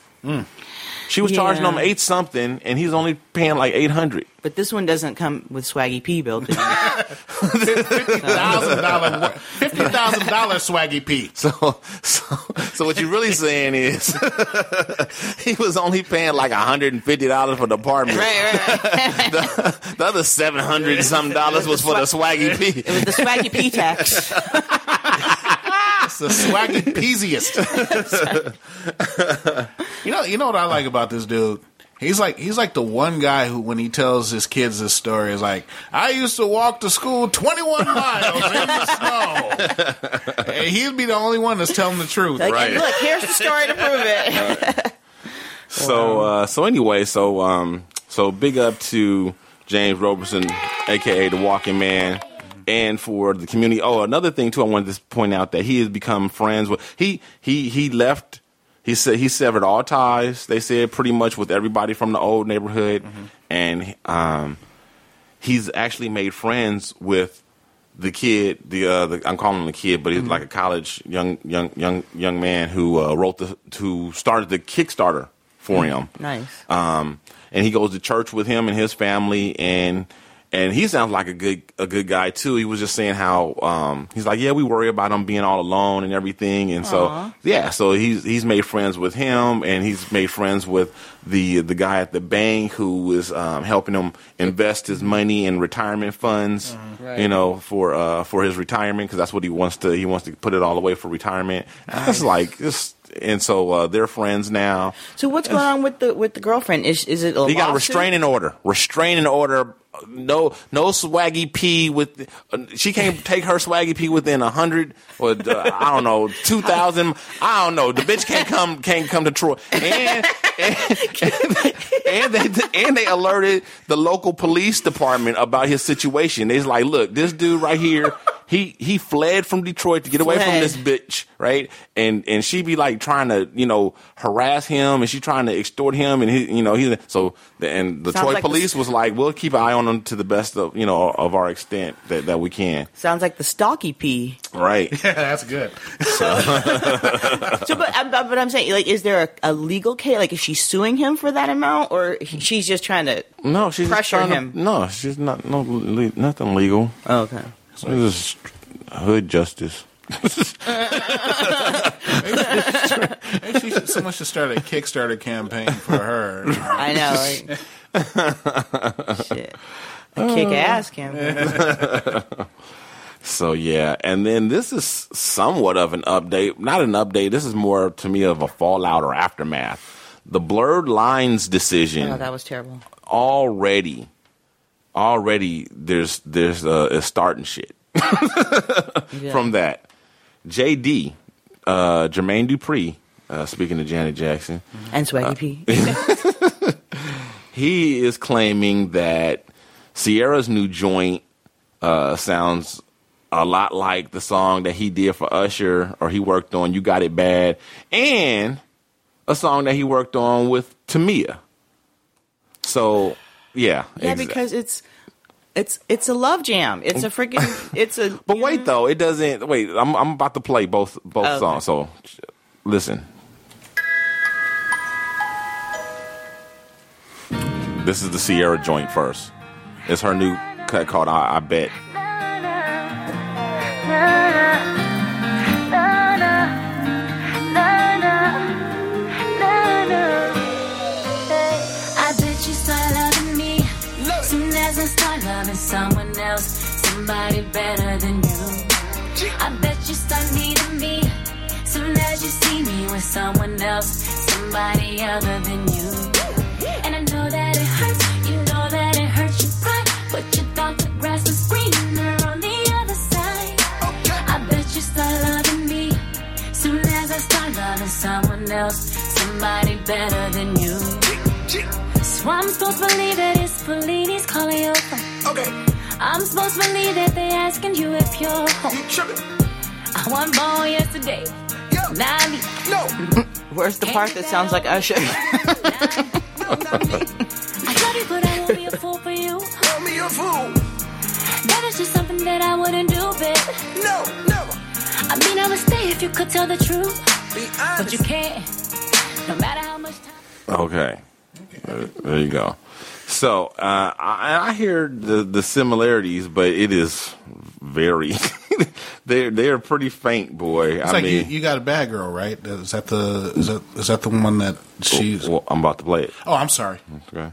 She was charging him eight something, and he's only paying like eight hundred. But this one doesn't come with Swaggy P built in. thousand dollar, fifty thousand dollar swaggy P. So, so, so what you're really saying is he was only paying like hundred and fifty dollars for the apartment. right, right. The, the other seven hundred something dollars was for the swaggy P. It was the Swaggy P tax. It's the swaggy peasiest. you know, you know what I like about this dude. He's like he's like the one guy who, when he tells his kids this story, is like, "I used to walk to school 21 miles in the snow." And he'd be the only one that's telling the truth, Like, Right. look, here's the story to prove it. So, uh, so anyway, so um, so big up to James Robertson, aka the Walking Man, and for the community. Oh, another thing too, I wanted to point out that he has become friends with. He he he left. He said he severed all ties. They said pretty much with everybody from the old neighborhood, and um, he's actually made friends with the kid. The, uh, the I'm calling him the kid, but he's like a college young young young young man who uh, wrote the who started the Kickstarter for him. Nice. Um, and he goes to church with him and his family, and and he sounds like a good a good guy too. He was just saying how um, he's like, yeah, we worry about him being all alone and everything, and so Aw. yeah, so he's he's made friends with him, and he's made friends with the the guy at the bank who is um, helping him invest his money in retirement funds, you know, for uh, for his retirement because that's what he wants to he wants to put it all away for retirement. And That's like this, and so uh, they're friends now. So what's going on with the with the girlfriend? Is is it a He got a restraining order. Restraining order. No, no swaggy p with. She can't take her swaggy p within a hundred or uh, I don't know two thousand. I don't know. The bitch can't come can't come to Troy. And and, and they and they alerted the local police department about his situation. They's like, look, this dude right here. He he fled from Detroit to get away from this bitch, right? And and she be like trying to you know harass him, and she trying to extort him, and he you know he so and the Sounds Troy like the- police was like, we'll keep an eye on him to the best of you know of our extent that, that we can, Sounds like the Stocky P. right? Yeah, that's good. So, but, I'm- but I'm saying, like, is there a, a legal case? Like, is she suing him for that amount, or he- she's just trying to? No, she's Pressure trying to- him. no, she's not no le- nothing legal. Oh, okay. It's is hood justice. Maybe she should, someone should start a Kickstarter campaign for her. I know. Like, shit. A kick ass campaign. So yeah, and then this is somewhat of an update. Not an update. This is more to me of a fallout or aftermath. The blurred lines decision Oh, that was terrible. already, already there's there's uh, is starting shit Yeah. from that. JD, uh, Jermaine Dupri, uh, speaking to Janet Jackson, and Swaggy P. he is claiming that Ciara's new joint uh, sounds a lot like the song that he did for Usher or he worked on You Got It Bad and a song that he worked on with Tamia. So, yeah. Yeah, because it's it's it's a love jam. It's a um, freaking. It's a. But wait though, it doesn't wait, I'm I'm about to play both both oh, Okay. songs. So listen. This is the Ciara joint first. It's her new cut called I, I Bet. Somebody better than you. I bet you start needing me soon as you see me with someone else, somebody other than you. And I know that it hurts, you know that it hurts your pride, but you thought the grass was greener on the other side. I bet you start loving me soon as I start loving someone else, somebody better than you. So I'm supposed to believe that it's Felini's calling you. Okay. I'm supposed to believe that they're asking you if you're home. I want more yesterday. Now I leave. No. Where's the part that sounds like Usher? no, not me. I love you, but I won't be a fool for you. Won't a fool. That is just something that I wouldn't do, babe. No, never. I mean, I would stay if you could tell the truth. Be honest. But you can't. No matter how much time. Okay. There, there you go. So uh, I, I hear the the similarities, but it is very they're they're pretty faint, boy. It's I like mean, you, you got a bad girl, right? Is that the is that is that the one that she's? well, I'm about to play it. Oh, I'm sorry. Okay.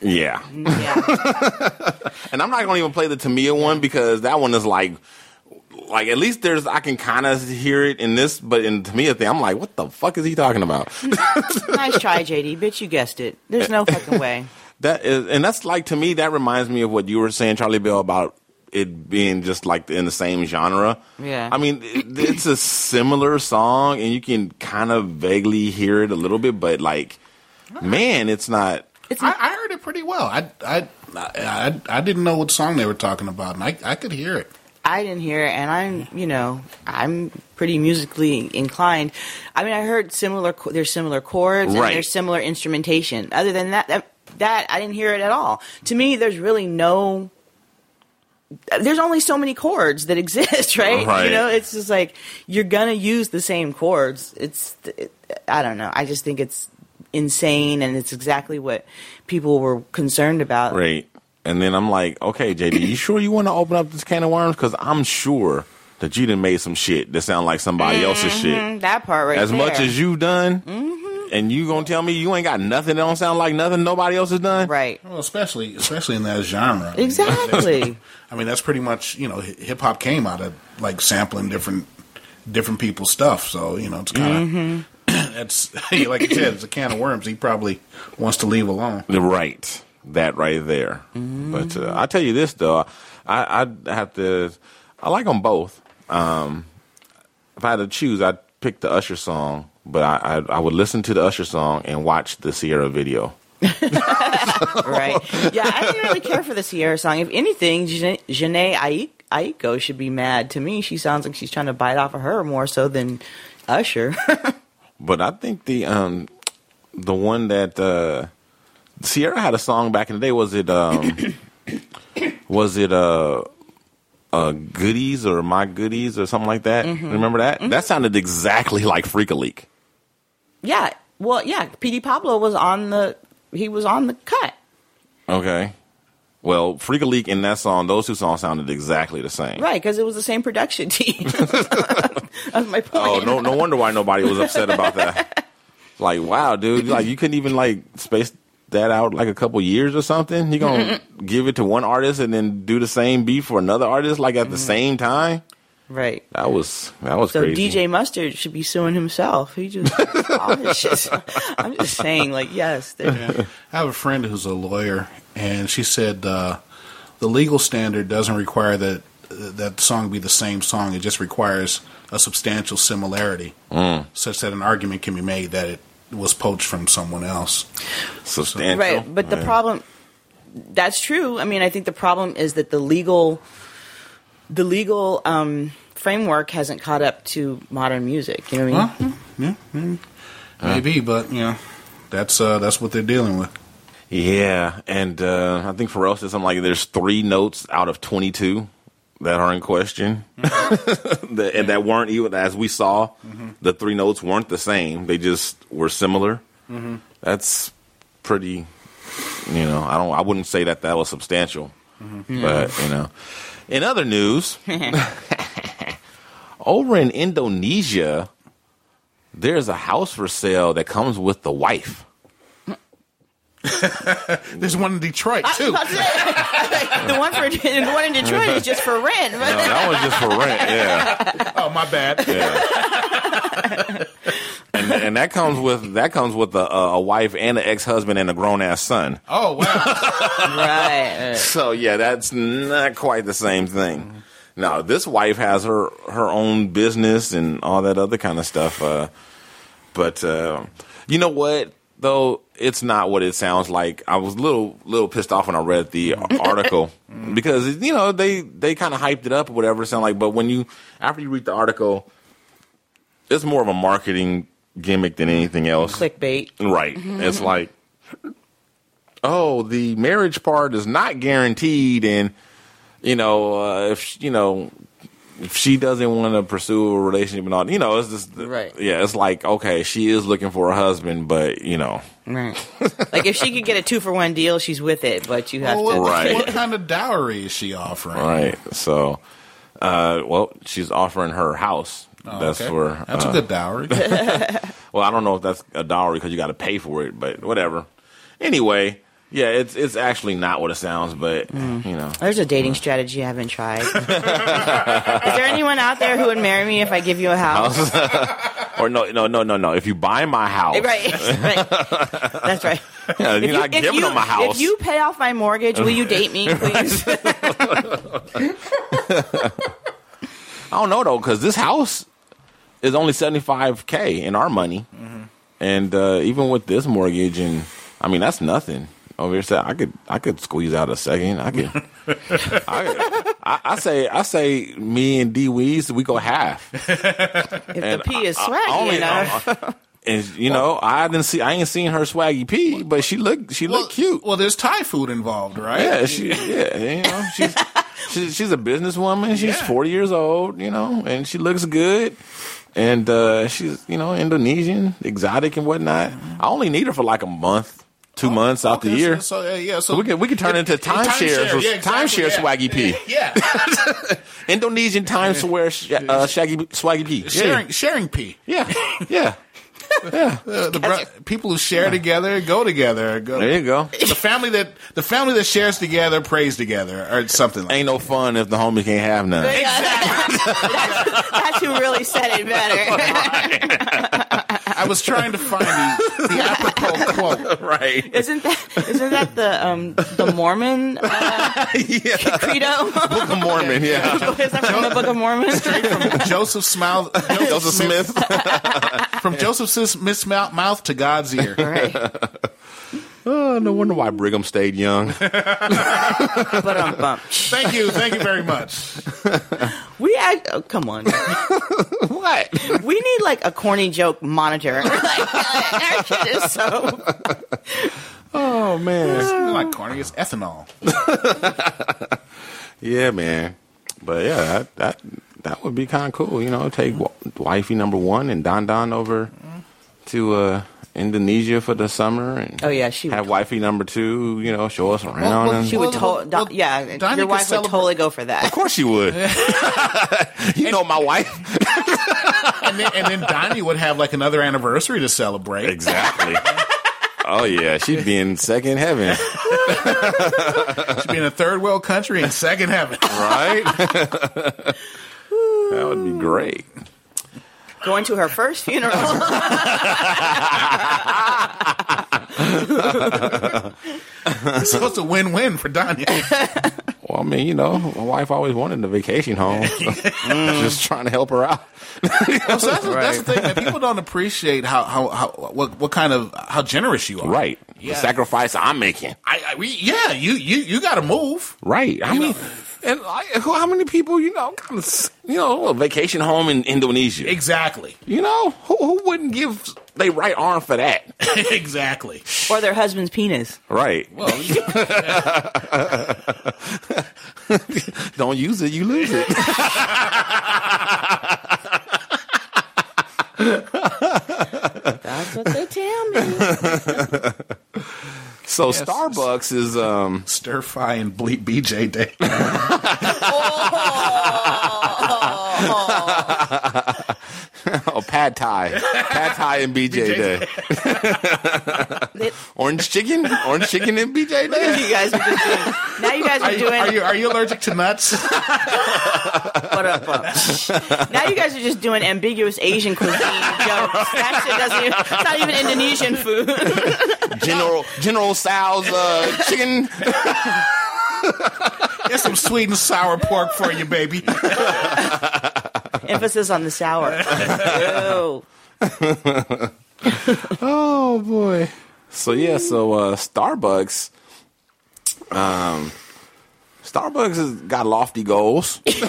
Yeah. and I'm not going to even play the Tamia one because that one is like, like at least there's I can kind of hear it in this, but in the Tamia thing, I'm like, what the fuck is he talking about? nice try, JD. Bitch, you guessed it. There's no fucking way. That is, and that's like to me that reminds me of what you were saying, Charlie Bell, about it being just like in the same genre. Yeah. I mean, it, it's a similar song, and you can kind of vaguely hear it a little bit, but like, man, it's not. I, I heard it pretty well. I, I I I didn't know what song they were talking about, and I I could hear it. I didn't hear it, and I'm, you know, I'm pretty musically inclined. I mean, I heard similar. There's similar chords and Right. there's similar instrumentation. Other than that, that, that I didn't hear it at all. To me, there's really no. There's only so many chords that exist, right? Right. You know, it's just like you're gonna use the same chords. It's, it, I don't know. I just think it's insane, and it's exactly what people were concerned about. Right. And then I'm like, okay, JD, you sure you want to open up this can of worms? Because I'm sure that you done made some shit that sound like somebody else's shit. Mhm, That part right as there. much as you've done, and you gonna tell me you ain't got nothing that don't sound like nothing nobody else has done? Right. Well, especially especially in that genre. I mean, Exactly. I mean, that's pretty much you know hip hop came out of like sampling different different people's stuff. So you know it's kind of that's like you said, it's a can of worms. He probably wants to leave alone. Right. That right there. But uh, I tell you this though, I I have to. I like them both. Um, if I had to choose, I'd pick the Usher song, but I, I I would listen to the Usher song and watch the Ciara video. right? Yeah, I didn't really care for the Ciara song. If anything, Jhené Jhené Aiko, Aiko should be mad. To me, she sounds like she's trying to bite off of her more so than Usher. But I think the um the one that uh Ciara had a song back in the day. Was it um was it uh uh goodies or my goodies or something like that? Mhm. Remember that? That sounded exactly like Freak a Leak. yeah, well, yeah. Petey Pablo was on the he was on the cut. Okay. Well, Freak a Leak and that song, those two songs sounded exactly the same. Right, because it was the same production team. That's my point. Oh, no no wonder why nobody was upset about that. Like, wow, dude, like you couldn't even like space that out like a couple years or something. You gonna give it to one artist and then do the same beat for another artist like at the mm-hmm. same time? Right. That was that was So crazy. DJ Mustard should be suing himself. He just, all this shit. I'm just saying, like, yes, there- Yeah. I have a friend who's a lawyer, and she said uh, the legal standard doesn't require that that song be the same song. It just requires a substantial similarity, Mm. such that an argument can be made that it was poached from someone else. Substantial, Right, but the problem that's true. I mean, I think the problem is that the legal the legal um, framework hasn't caught up to modern music. You know what I mean? Yeah, maybe, maybe but you know, that's uh, that's what they're dealing with. Yeah, and uh, I think Pharrell said something like there's three notes out of 22 that are in question, that, and that weren't even as we saw. The three notes weren't the same; they just were similar. Mhm. That's pretty. You know, I don't. I wouldn't say that that was substantial, Mhm. but you know. In other news, over in Indonesia, there's a house for sale that comes with the wife. There's one in Detroit too. I was about to say, the one for the one in Detroit is just for rent. No, that was just for rent. Yeah. oh, my bad. and and that comes with that comes with a, a wife and an ex husband and a grown ass son. Oh wow. right. So yeah, that's not quite the same thing. Now this wife has her her own business and all that other kind of stuff. Uh, but uh, you know what? Though it's not what it sounds like. I was a little little pissed off when I read the article because you know they they kind of hyped it up or whatever it sounded like. But when you after you read the article, it's more of a marketing gimmick than anything else. Clickbait. Right. It's like, oh, the marriage part is not guaranteed, and you know, uh, if you know, she doesn't want to pursue a relationship and all, you know, it's just Right. Yeah, it's like okay, she is looking for a husband, but you know, Right. like if she could get a two for one deal, she's with it. But you have Well, to. what, Right. what kind of dowry is she offering? right. So, uh, well, she's offering her house. Oh, that's okay. for That's uh, a good dowry. Well, I don't know if that's a dowry because you got to pay for it, but whatever. Anyway, yeah, it's it's actually not what it sounds, but Mm. you know. There's a dating strategy I haven't tried. is there anyone out there who would marry me if I give you a house? or no, no, no, no, no. If you buy my house, Right, right. That's right. Yeah, If you're you- not if giving you- them a house. If you pay off my mortgage, will you date me, please? I don't know though, because this house is only seventy five k in our money, Mm-hmm. and uh, even with this mortgage, and I mean that's nothing. Over here, so I could I could squeeze out a second. I could. I, I, I say I say me and D Weez we go half. if the pee is I- I swaggy only- enough. And you know, I didn't see I ain't seen her swaggy pee, but she looked she looked cute. Well, there's Thai food involved, right? Yeah, she yeah, you know, she's she's she's a businesswoman. She's Yeah. 40 years old, you know, and she looks good. And uh, she's, you know, Indonesian, exotic and whatnot. I only need her for like a month, two months out the Okay, year. So, so, yeah, so, we can we can turn it into timeshare, timeshare, yeah, exactly, timeshare yeah. swaggy p, Yeah, Indonesian timeshare sh- uh, shaggy swaggy p. sharing sharing pee. Yeah, yeah, yeah. The bro- people who share together go together. Go. There you go. The family that the family that shares together prays together, or something like. Ain't no fun if the homie can't have none. That's who really said it better. I was trying to find the, the apropos quote. right. Isn't that isn't that the um the Mormon uh, credo? Book of Mormon, yeah. Is that from the Book of Mormon? Joseph Smile, Joseph, Joseph Smith. from Joseph Smith's mouth, mouth to God's ear. right. Oh, no wonder why Brigham stayed young. But um, bump. Thank you, thank you very much. We act, oh, come on. what? We need like a corny joke monitor. like, our shit is so. Oh man. It's not corny, it's ethanol. Yeah, man. But yeah, that that that would be kind of cool. You know, take w- wifey number one and Don Don over to uh, Indonesia for the summer, and Oh yeah, she have would. wifey number two. You know, show us around. well, and, She would Well, to- well, do- yeah, Dinah your wife would totally go for that. of course, she would. you know, my wife. And then, and then Donnie would have like another anniversary to celebrate. Exactly. oh yeah, she'd be in second heaven, She'd be in a third world country in second heaven. right? that would be great. Going to her first funeral. so it's a win win for Donnie. Well, I mean, you know, my wife always wanted a vacation home. so Just trying to help her out. Well, so that's, that's the thing, man. People don't appreciate how, how, how what, what kind of how generous you are. Right. Yeah. The sacrifice I'm making. I, I we, yeah, you you you got to move. Right. I You mean, know. And I, who- how many people, you know, kind of, you know, a vacation home in Indonesia? Exactly. You know, who, who wouldn't give their right arm for that? exactly. or their husband's penis. Right. Well, Don't use it, you lose it. That's what they tell me. So Starbucks is um stir fry and bleep BJ day. oh, pad thai, pad thai and BJ, Day. orange chicken, orange chicken and BJ Look at Day. you guys are just doing. Now you guys are, Are you, doing. are you are you allergic to nuts? What up, uh, now you guys are just doing ambiguous Asian cuisine jokes. That shit doesn't even. It's not even Indonesian food. General General Sal's uh, chicken. There's some sweet and sour pork for you, baby. Emphasis on the sour. Ew. Oh boy. So yeah, so uh, Starbucks, um, Starbucks has got lofty goals. You're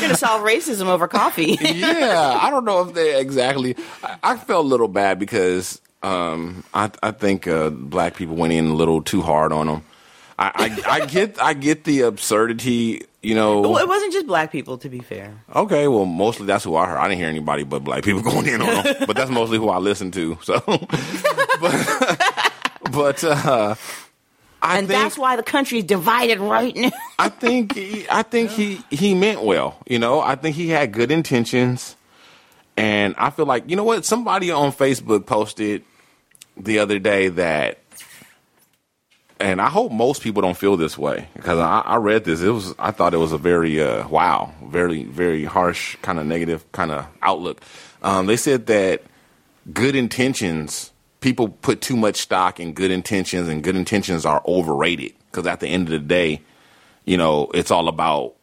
gonna solve racism over coffee. yeah, I don't know if they exactly. I, I felt a little bad because um, I, I think uh, black people went in a little too hard on them. I, I, I get I get the absurdity, you know. well, it wasn't just black people, to be fair. Okay, well, mostly that's who I heard. I didn't hear anybody but black people going in on them, but that's mostly who I listen to. So, but, but uh, I and think that's why the country is divided right now. I think he, I think he he meant well. You know, I think he had good intentions, and I feel like you know what somebody on Facebook posted the other day that. And I hope most people don't feel this way because I, I read this. It was I thought it was a very uh, wow, very very harsh kind of negative kind of outlook. Um, they said that good intentions people put too much stock in good intentions and good intentions are overrated because at the end of the day you know it's all about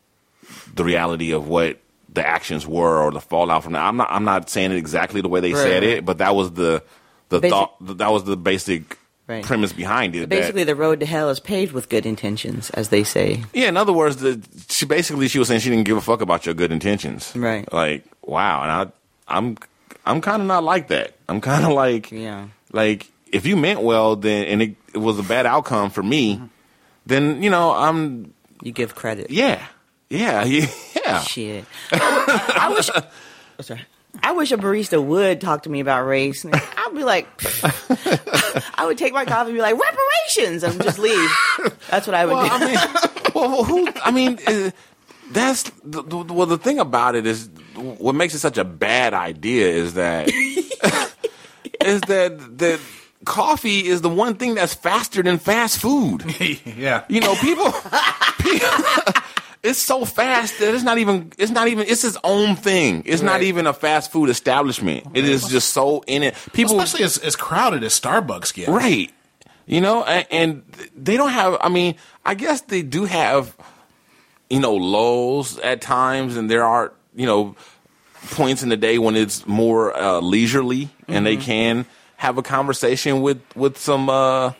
the reality of what the actions were or the fallout from that i'm not i'm not saying it exactly the way they Right, said right. it but that was the the Basic- thought that was the basic Right. premise behind it that- Basically, the road to hell is paved with good intentions, as they say. yeah, in other words, the, she basically she was saying she didn't give a fuck about your good intentions. Right. Like, wow, and I, I'm, I'm kind of not like that. I'm kind of like, Yeah. like if you meant well, then and it, it was a bad outcome for me, mm-hmm. then you know I'm. You give credit. Yeah, yeah, yeah. Shit. I wish. oh, sorry. I wish a barista would talk to me about race. I'd be like, I would take my coffee and be like, reparations, and just leave. That's what I would Well, do. I mean, well, well, who? I mean, uh, that's the, the, well. The thing about it is, what makes it such a bad idea is that is that that coffee is the one thing that's faster than fast food. yeah. You know, people, people it's so fast that it's not even it's not even it's its own thing. It's not even a fast food establishment. It is just so in it. People Especially as, as crowded as Starbucks gets. Right. You know, and, and they don't have. I mean, I guess they do have, you know, lows at times, and there are, you know, points in the day when it's more uh, leisurely, and they Mhm. can have a conversation with with some uh,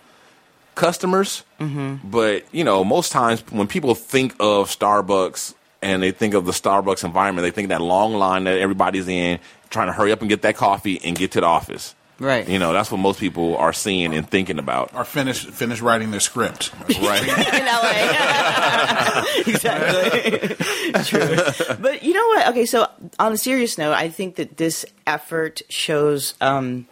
customers. Mhm. But you know, most times when people think of Starbucks and they think of the Starbucks environment, they think that long line that everybody's in, trying to hurry up and get that coffee and get to the office. Right. You know, that's what most people are seeing and thinking about. Or finish finish writing their script. Right. in LA. exactly. True. But you know what? Okay, so on a serious note, I think that this effort shows um,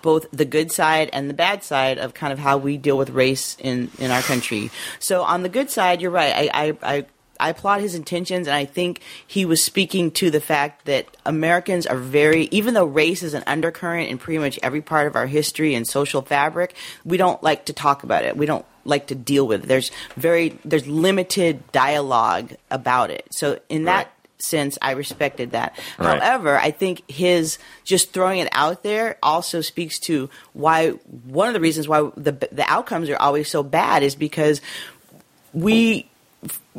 both the good side and the bad side of kind of how we deal with race in, in our country. So on the good side, you're right. I, I, I I applaud his intentions, and I think he was speaking to the fact that Americans are very, even though race is an undercurrent in pretty much every part of our history and social fabric, we don't like to talk about it. We don't like to deal with it. There's very, there's limited dialogue about it. So in that sense, I respected that. Right. However, I think his just throwing it out there also speaks to why one of the reasons why the the outcomes are always so bad is because we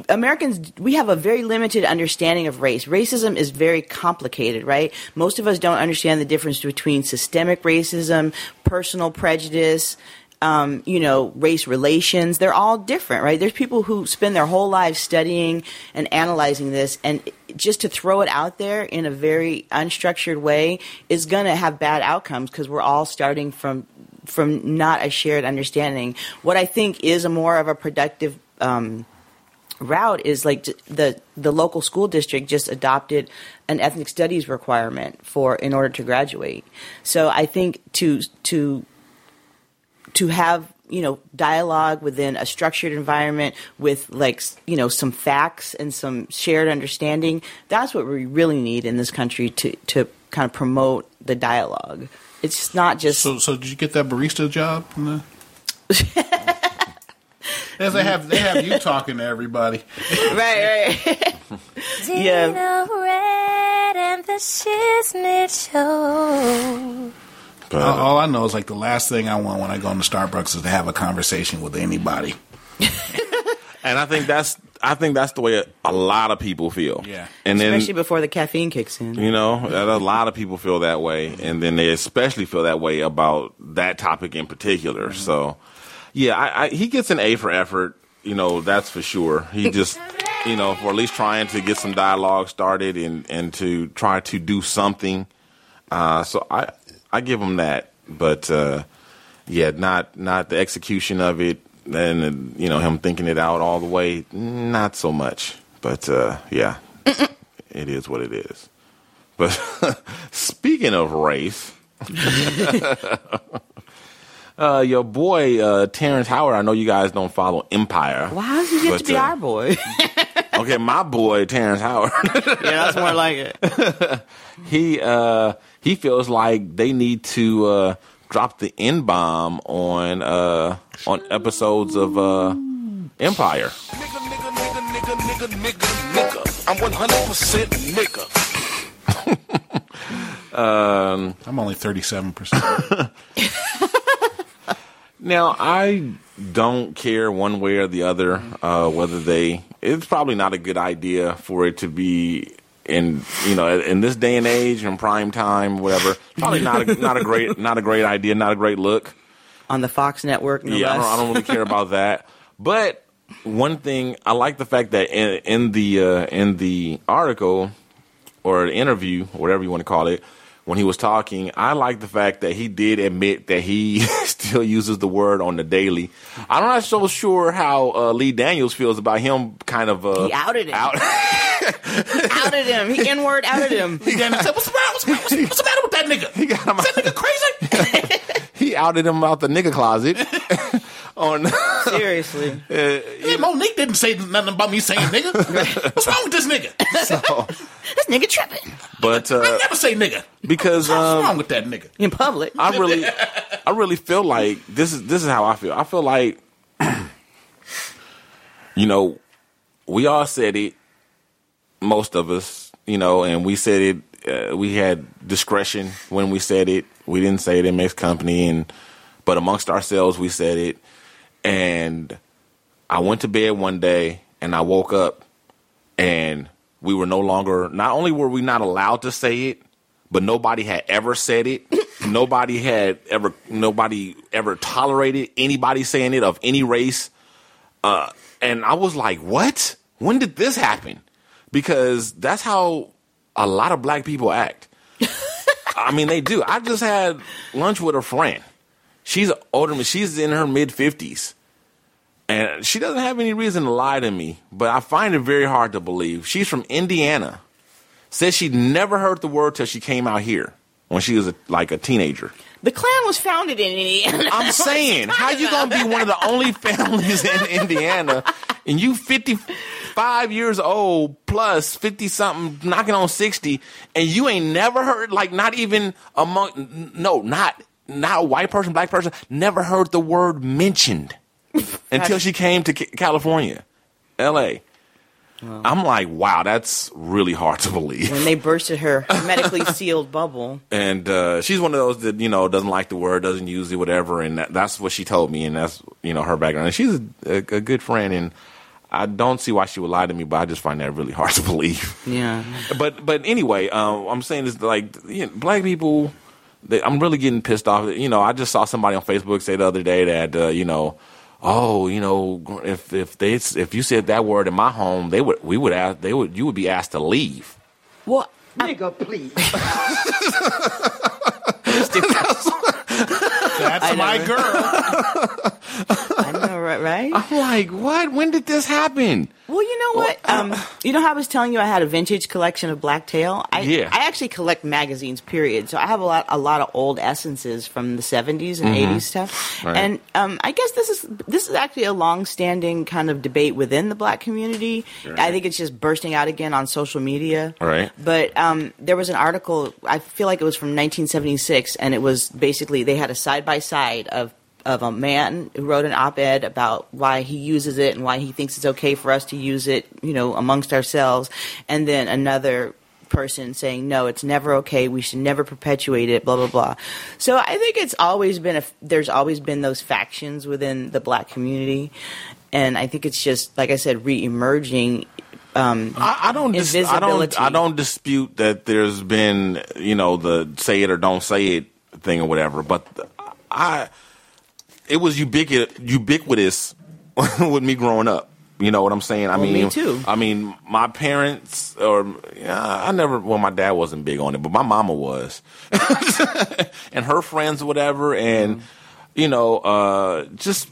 Americans, we have a very limited understanding of race. Racism is very complicated, right? Most of us don't understand the difference between systemic racism, personal prejudice, um, you know, race relations. They're all different, right? There's people who spend their whole lives studying and analyzing this, and just to throw it out there in a very unstructured way is going to have bad outcomes because we're all starting from from not a shared understanding. What I think is a more of a productive um, route is like the the local school district just adopted an ethnic studies requirement for in order to graduate. So I think to to to have you know dialogue within a structured environment with like you know some facts and some shared understanding. That's what we really need in this country to to kind of promote the dialogue. It's not just So, so did you get that barista job? In the... As they have, they have you talking to everybody. right, right. yeah. Dino Red and the Shiznit Show. all, all I know is like the last thing I want when I go into Starbucks is to have a conversation with anybody. And I think that's I think that's the way a lot of people feel. Yeah. And then Especially before the caffeine kicks in. you know, a lot of people feel that way, and then they especially feel that way about that topic in particular. Mm-hmm. So, yeah, I, I, he gets an A for effort. You know, that's for sure. He just, you know, for at least trying to get some dialogue started and and to try to do something. Uh, so I I give him that, but uh, yeah, not not the execution of it, and you know him thinking it out all the way. Not so much, but uh, yeah, it is what it is. But speaking of race, uh, your boy uh, Terrence Howard. I know you guys don't follow Empire. Well, how does he get but, to be uh, our boy? Okay, my boy Terrence Howard. yeah, that's more like it. he uh, he feels like they need to uh, drop the N bomb on uh, on episodes of uh, Empire. I'm 100% nigga. Um, I'm only thirty-seven percent. Now, I don't care one way or the other uh, whether they. It's probably not a good idea for it to be in you know in this day and age in prime time, whatever. Probably not a, not a great not a great idea, not a great look. On the Fox network, no yeah, I don't, I don't really care about that. But one thing I like the fact that in, in the uh, in the article or the interview, whatever you want to call it, when he was talking, I like the fact that he did admit that he still uses the word on the daily. I'm not so sure how uh, Lee Daniels feels about him kind of uh, He outed him. out. He outed him. He N word outed him. He then said, "What's the matter? What's, what's, what's the matter with that nigga? He got him Is that nigga crazy? he outed him out the nigga closet on Seriously. yeah, Mo'Nique didn't say nothing about me saying nigga. What's wrong with this nigga? so, This nigga tripping but I uh, never say nigga. because What's um, wrong with that nigga? in public. I really, I really feel like this is this is how I feel. I feel like, you know, we all said it, most of us, you know, and we said it. Uh, we had discretion when we said it. We didn't say it in mixed company, and but amongst ourselves, we said it. And I went to bed one day, and I woke up, and we were no longer. Not only were we not allowed to say it, but nobody had ever said it. nobody had ever. Nobody ever tolerated anybody saying it of any race. Uh, and I was like, "What? When did this happen?" Because that's how a lot of black people act. I mean, they do. I just had lunch with a friend. She's older. She's in her mid fifties, and she doesn't have any reason to lie to me. But I find it very hard to believe. She's from Indiana. Says she'd never heard the word till she came out here when she was a, like a teenager. The Klan was founded in Indiana. I'm saying, how you gonna be one of the only families in Indiana, and you 55 years old plus 50 something, knocking on 60, and you ain't never heard, like, not even among, no, not not a white person, black person, never heard the word mentioned until she came to California, L.A. I'm like, wow, that's really hard to believe. when they bursted her medically sealed bubble. and uh, she's one of those that you know doesn't like the word, doesn't use it, whatever. And that, that's what she told me, and that's you know her background. And she's a, a, a good friend, and I don't see why she would lie to me, but I just find that really hard to believe. Yeah. But but anyway, um, I'm saying is like you know, black people. They, I'm really getting pissed off. You know, I just saw somebody on Facebook say the other day that uh, you know. Oh, you know, if if they if you said that word in my home, they would we would ask they would you would be asked to leave. What? Nigga, please. That's I my know. girl. Right, right. I'm like, what? When did this happen? Well, you know what? Um, you know how I was telling you I had a vintage collection of Blacktail. I Yeah. I actually collect magazines. Period. So I have a lot a lot of old essences from the seventies and Mhm. 80s stuff. Right. And um, I guess this is this is actually a long standing kind of debate within the black community. I think it's just bursting out again on social media. Right. But um, there was an article. I feel like it was from 1976, and it was basically they had a side by side of of a man who wrote an op-ed about why he uses it and why he thinks it's okay for us to use it, you know, amongst ourselves, and then another person saying no, it's never okay. We should never perpetuate it. Blah blah blah. So I think it's always been a. There's always been those factions within the black community, and I think it's just like I said, re-emerging. Um, I, I don't. Dis- I don't. I don't dispute that there's been, you know, the say it or don't say it thing or whatever. But I, it was ubiquitous, ubiquitous with me growing up. You know what I'm saying? I Well, mean, me too. I mean, my parents or yeah, I never. Well, my dad wasn't big on it, but my mama was, and her friends whatever, and you know, uh, just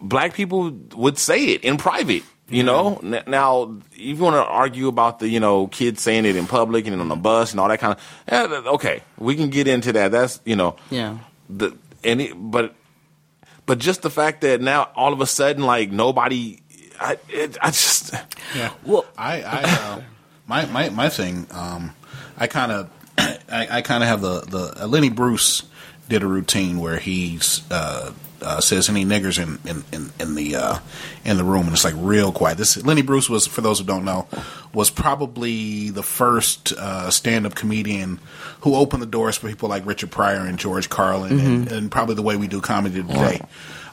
black people would say it in private. You know, now if you want to argue about the you know kids saying it in public and on the bus and all that kind of, yeah, okay, we can get into that. That's you know, Yeah. the and it, but but just the fact that now all of a sudden like nobody, I it, I just Yeah. Well, I, I uh, my my my thing. Um, I kind of, I, I kind of have the the uh, Lenny Bruce did a routine where he's. Uh, uh, says any niggers in in in, in the uh, in the room, and it's like real quiet. This Lenny Bruce was, for those who don't know, was probably the first uh, stand-up comedian who opened the doors for people like Richard Pryor and George Carlin, and, and probably the way we do comedy today.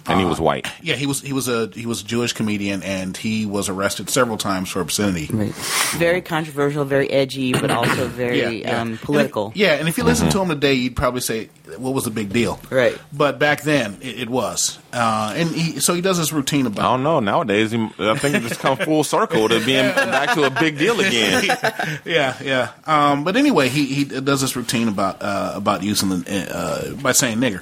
And he was white. Yeah, he was he was a he was a Jewish comedian, and he was arrested several times for obscenity. Right. very controversial, very edgy, but also very Yeah, yeah. Um, political. And if- yeah, and if you listen to him today, you'd probably say, "What was the big deal?" Right. But back then, it, it was, uh, and he, so he does this routine about. I don't know. Nowadays, he- I think it just come full circle to being back to a big deal again. yeah, yeah. Um, but anyway, he he does this routine about uh, about using the uh, by saying nigger,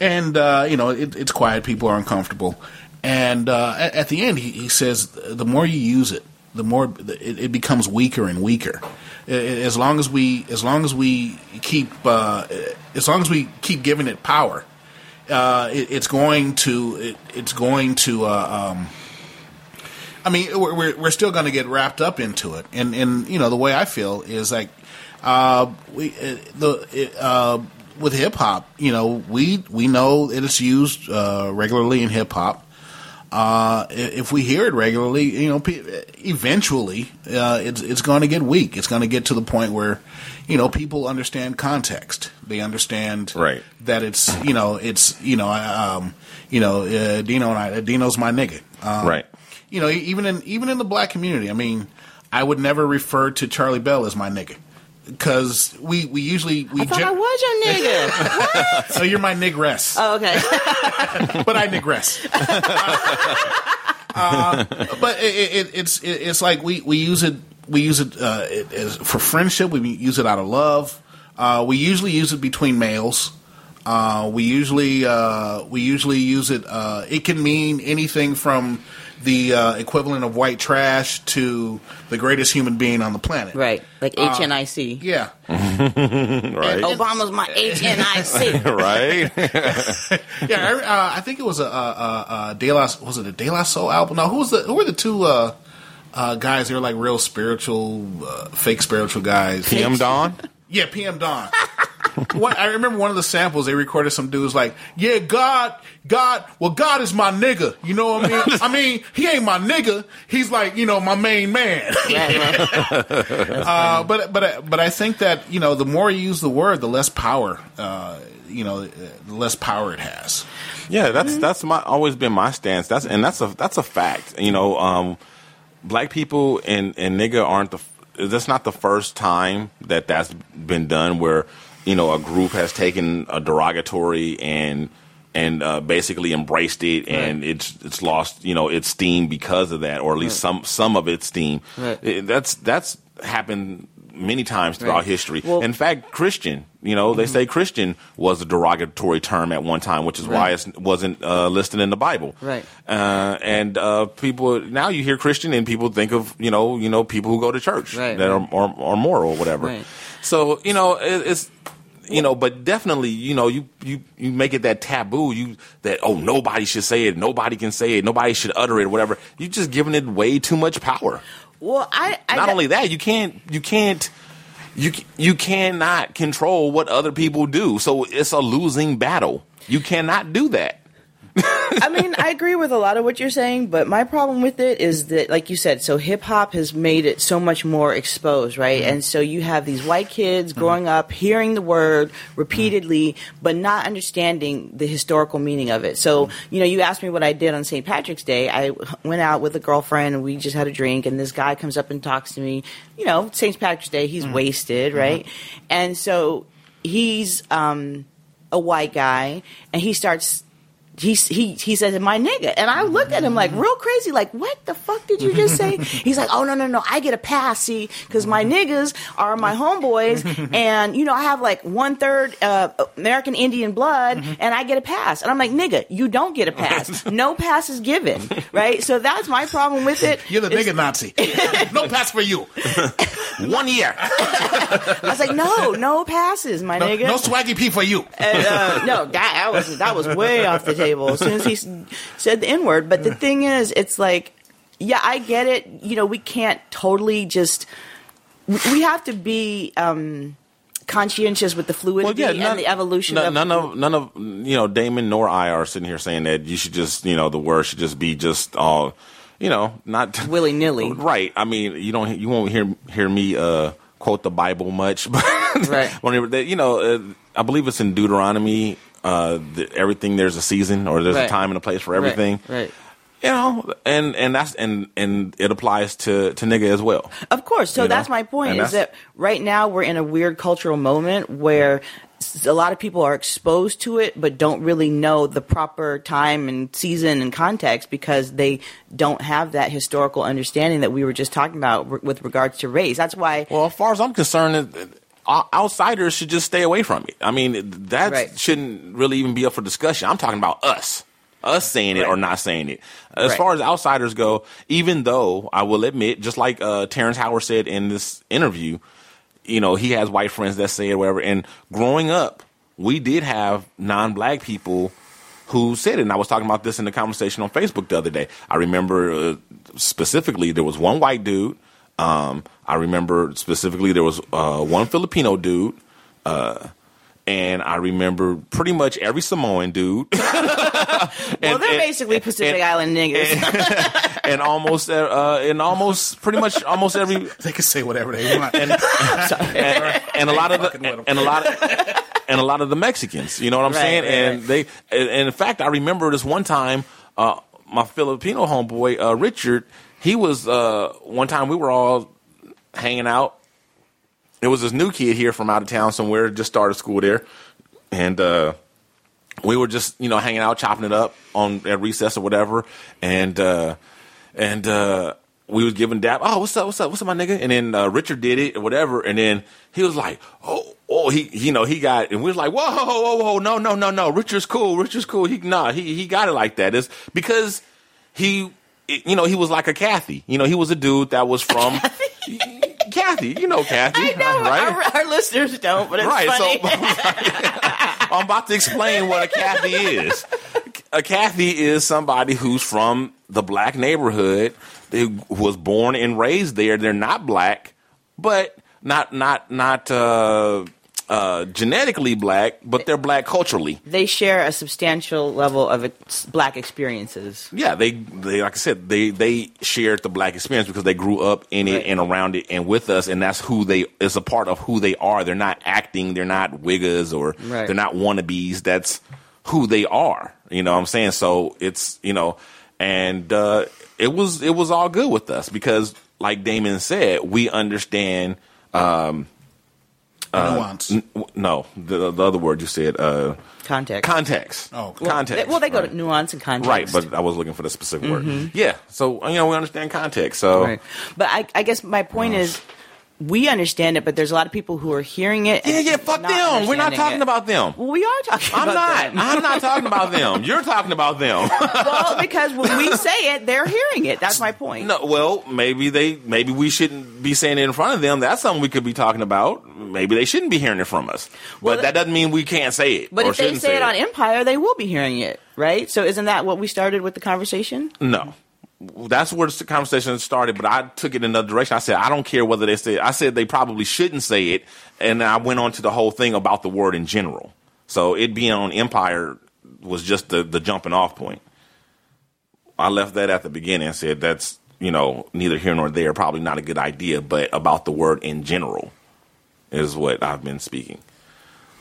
and uh, you know it, it's quiet. People are uncomfortable, and uh, at, the end, he, he says the more you use it, the more it, it becomes weaker and weaker. As long as we as long as we keep uh, as long as we keep giving it power, uh, it, it's going to it, it's going to. Uh, um, I mean, we're we're, still going to get wrapped up into it, and and you know the way I feel is like uh, we uh, the uh, with hip hop, you know, we we know that it's used uh, regularly in hip hop. Uh, if we hear it regularly, you know, eventually uh, it's it's going to get weak. It's going to get to the point where, you know, people understand context. They understand Right. that it's you know it's you know um, you know uh, Dino and I Dino's my nigga. Um, Right. You know, even in even in the black community, I mean, I would never refer to Charlie Bell as my nigga because we we usually we. I thought I was your nigga. so you're my nigress, oh, okay. but I nigress. uh, but it, it, it's it, it's like we, we use it we use it, uh, it as, for friendship. We use it out of love. Uh, we usually use it between males. Uh, we usually uh, we usually use it. Uh, it can mean anything from the uh, equivalent of white trash to the greatest human being on the planet. right, like Uh, HNIC. Yeah. right. Obama's my HNIC. right. yeah, I, uh, I think it was a, a, a, a De La was it a De La Soul album? No, who was the who were the two uh, uh, guys? They were like real spiritual, uh, fake spiritual guys. PM Dawn. Yeah, PM Dawn. One, I remember one of the samples they recorded. Some dudes like, "Yeah, God, God, well, God is my nigga." You know what I mean? I mean, he ain't my nigga. He's like, you know, my main man. uh, but but but I think that you know, the more you use the word, the less power. Uh, you know, the less power it has. Yeah, that's that's my always been my stance. That's and that's a that's a fact. You know, um, black people and and nigga aren't the. That's not the first time that that's been done. Where you know a group has taken a derogatory and and uh, basically embraced it, and it's it's lost you know its steam because of that, or at least some some of its steam. Right. It- that's that's happened many times throughout Right. history. Well- In fact, Christian you know, they say Christian was a derogatory term at one time, which is why it wasn't uh, listed in the Bible. Right. Uh, and uh, people now you hear Christian and people think of you know you know people who go to church Right, that right. are, are are moral or whatever. Right. So you know it, it's you know, but definitely you know you you you make it that taboo. You that oh nobody should say it, nobody can say it, nobody should utter it, whatever. You're just giving it way too much power. Well, I, I Not only that, you can't you can't. You you cannot control what other people do, so it's a losing battle. You cannot do that. I mean, I agree with a lot of what you're saying, but my problem with it is that, like you said, so hip hop has made it so much more exposed, right? Mm-hmm. And so you have these white kids growing up hearing the word repeatedly, but not understanding the historical meaning of it. So, Mm-hmm. you know, you asked me what I did on St. Patrick's Day. I went out with a girlfriend and we just had a drink, and this guy comes up and talks to me. You know, St. Patrick's Day, he's Mm-hmm. wasted, right? And so he's um, a white guy, and he starts he he he says my nigga and i look at him like real crazy like what the fuck did you just say he's like oh no no no i get a pass see because my niggas are my homeboys and you know i have like one third uh, american indian blood and i get a pass and i'm like nigga you don't get a pass no pass is given right so that's my problem with it You're the It's- nigga Nazi. no pass for you. One year. i was like no no passes my No, nigga no swaggy P for you. And, uh, no, that, that was that was way off the table as soon as he said the N word. But the thing is, it's like, yeah, I get it. You know, we can't totally just. We have to be um, conscientious with the fluidity and the evolution none, of none of none of you know Damon nor I are sitting here saying that you should just you know the word should just be just all you know not willy nilly. Right. I mean you don't you won't hear hear me uh, quote the Bible much, but Right. whenever you know uh, I believe it's in Deuteronomy. Uh, the, everything there's a season or there's a time and a place for everything. right. You know, and and that's and and it applies to to nigga as well. Of course. So You know? that's my point And is that right now we're in a weird cultural moment where a lot of people are exposed to it but don't really know the proper time and season and context because they don't have that historical understanding that we were just talking about with regards to race. That's why Well, as far as I'm concerned, it- it- o- outsiders should just stay away from it. I mean, that Right. shouldn't really even be up for discussion. I'm talking about us. Us saying it or not saying it. As Right. far as outsiders go, even though I will admit, just like uh, Terrence Howard said in this interview, you know, he has white friends that say it, whatever. And growing up, we did have non-black people who said it. And I was talking about this in the conversation on Facebook the other day. I remember uh, specifically there was one white dude. Um, I remember specifically there was uh, one Filipino dude. Uh, and I remember pretty much every Samoan dude. well, they're basically Pacific Island niggas. and almost uh, and almost pretty much almost every they can say whatever they want and, and, and a lot of the and a lot of and a lot of the Mexicans you know what I'm Right, saying right, and they and and in fact I remember this one time uh, my Filipino homeboy uh, Richard he was uh, one time we were all hanging out. It was this new kid here from out of town somewhere just started school there. And uh we were just you know hanging out chopping it up on at recess or whatever. And uh and uh we was giving dap oh what's up? What's up? What's up my nigga? And then uh, richard did it or whatever. And then he was like oh oh he you know he got and we was like whoa whoa whoa whoa no no no no. Richard's cool. Richard's cool. He nah he he got it like that. Because he it- you know he was like a kathy you know he was a dude that was from kathy you know kathy I know right our, our listeners don't, but it's Right, so- funny. I'm about to explain what a Kathy is. A Kathy is somebody who's from the black neighborhood, who was born and raised there. They're not black, but not not not uh, uh, genetically black, but they're black culturally. they share a substantial level of ex- black experiences. Yeah, they they like I said, they they shared the black experience because they grew up in it Right. and around it and with us, and that's who they is a part of who they are. They're not acting, they're not wiggers or Right. they're not wannabes. That's who they are. You know what I'm saying? So it's you know, and uh, it was it was all good with us because, like Damon said, we understand. Um, uh, Nuance. n- w- no, the, the other word you said, uh, Context. context. Oh, Well, context. They, well, they go right. to nuance and context. Right, but I was looking for the specific Mhm. word. Yeah, so you know we understand context. So Right. But I, I guess my point is, we understand it, but there's a lot of people who are hearing it. Yeah, yeah, fuck them. We're not talking it. about them. Well, we are talking I'm about not. them. I'm not talking about them. You're talking about them. well, because when we say it, they're hearing it. That's my point. No, well, maybe they, maybe we shouldn't be saying it in front of them. That's something we could be talking about. Maybe they shouldn't be hearing it from us. But that doesn't mean we can't say it. But or if they say it it on Empire, they will be hearing it, right? So isn't that what we started with the conversation? No. That's where the conversation started, but I took it in another direction. I said, I don't care whether they say I said they probably shouldn't say it, and I went on to the whole thing about the word in general. So it being on Empire was just the, the jumping off point. I left that at the beginning and said that's, you know, neither here nor there, probably not a good idea, but about the word in general is what I've been speaking.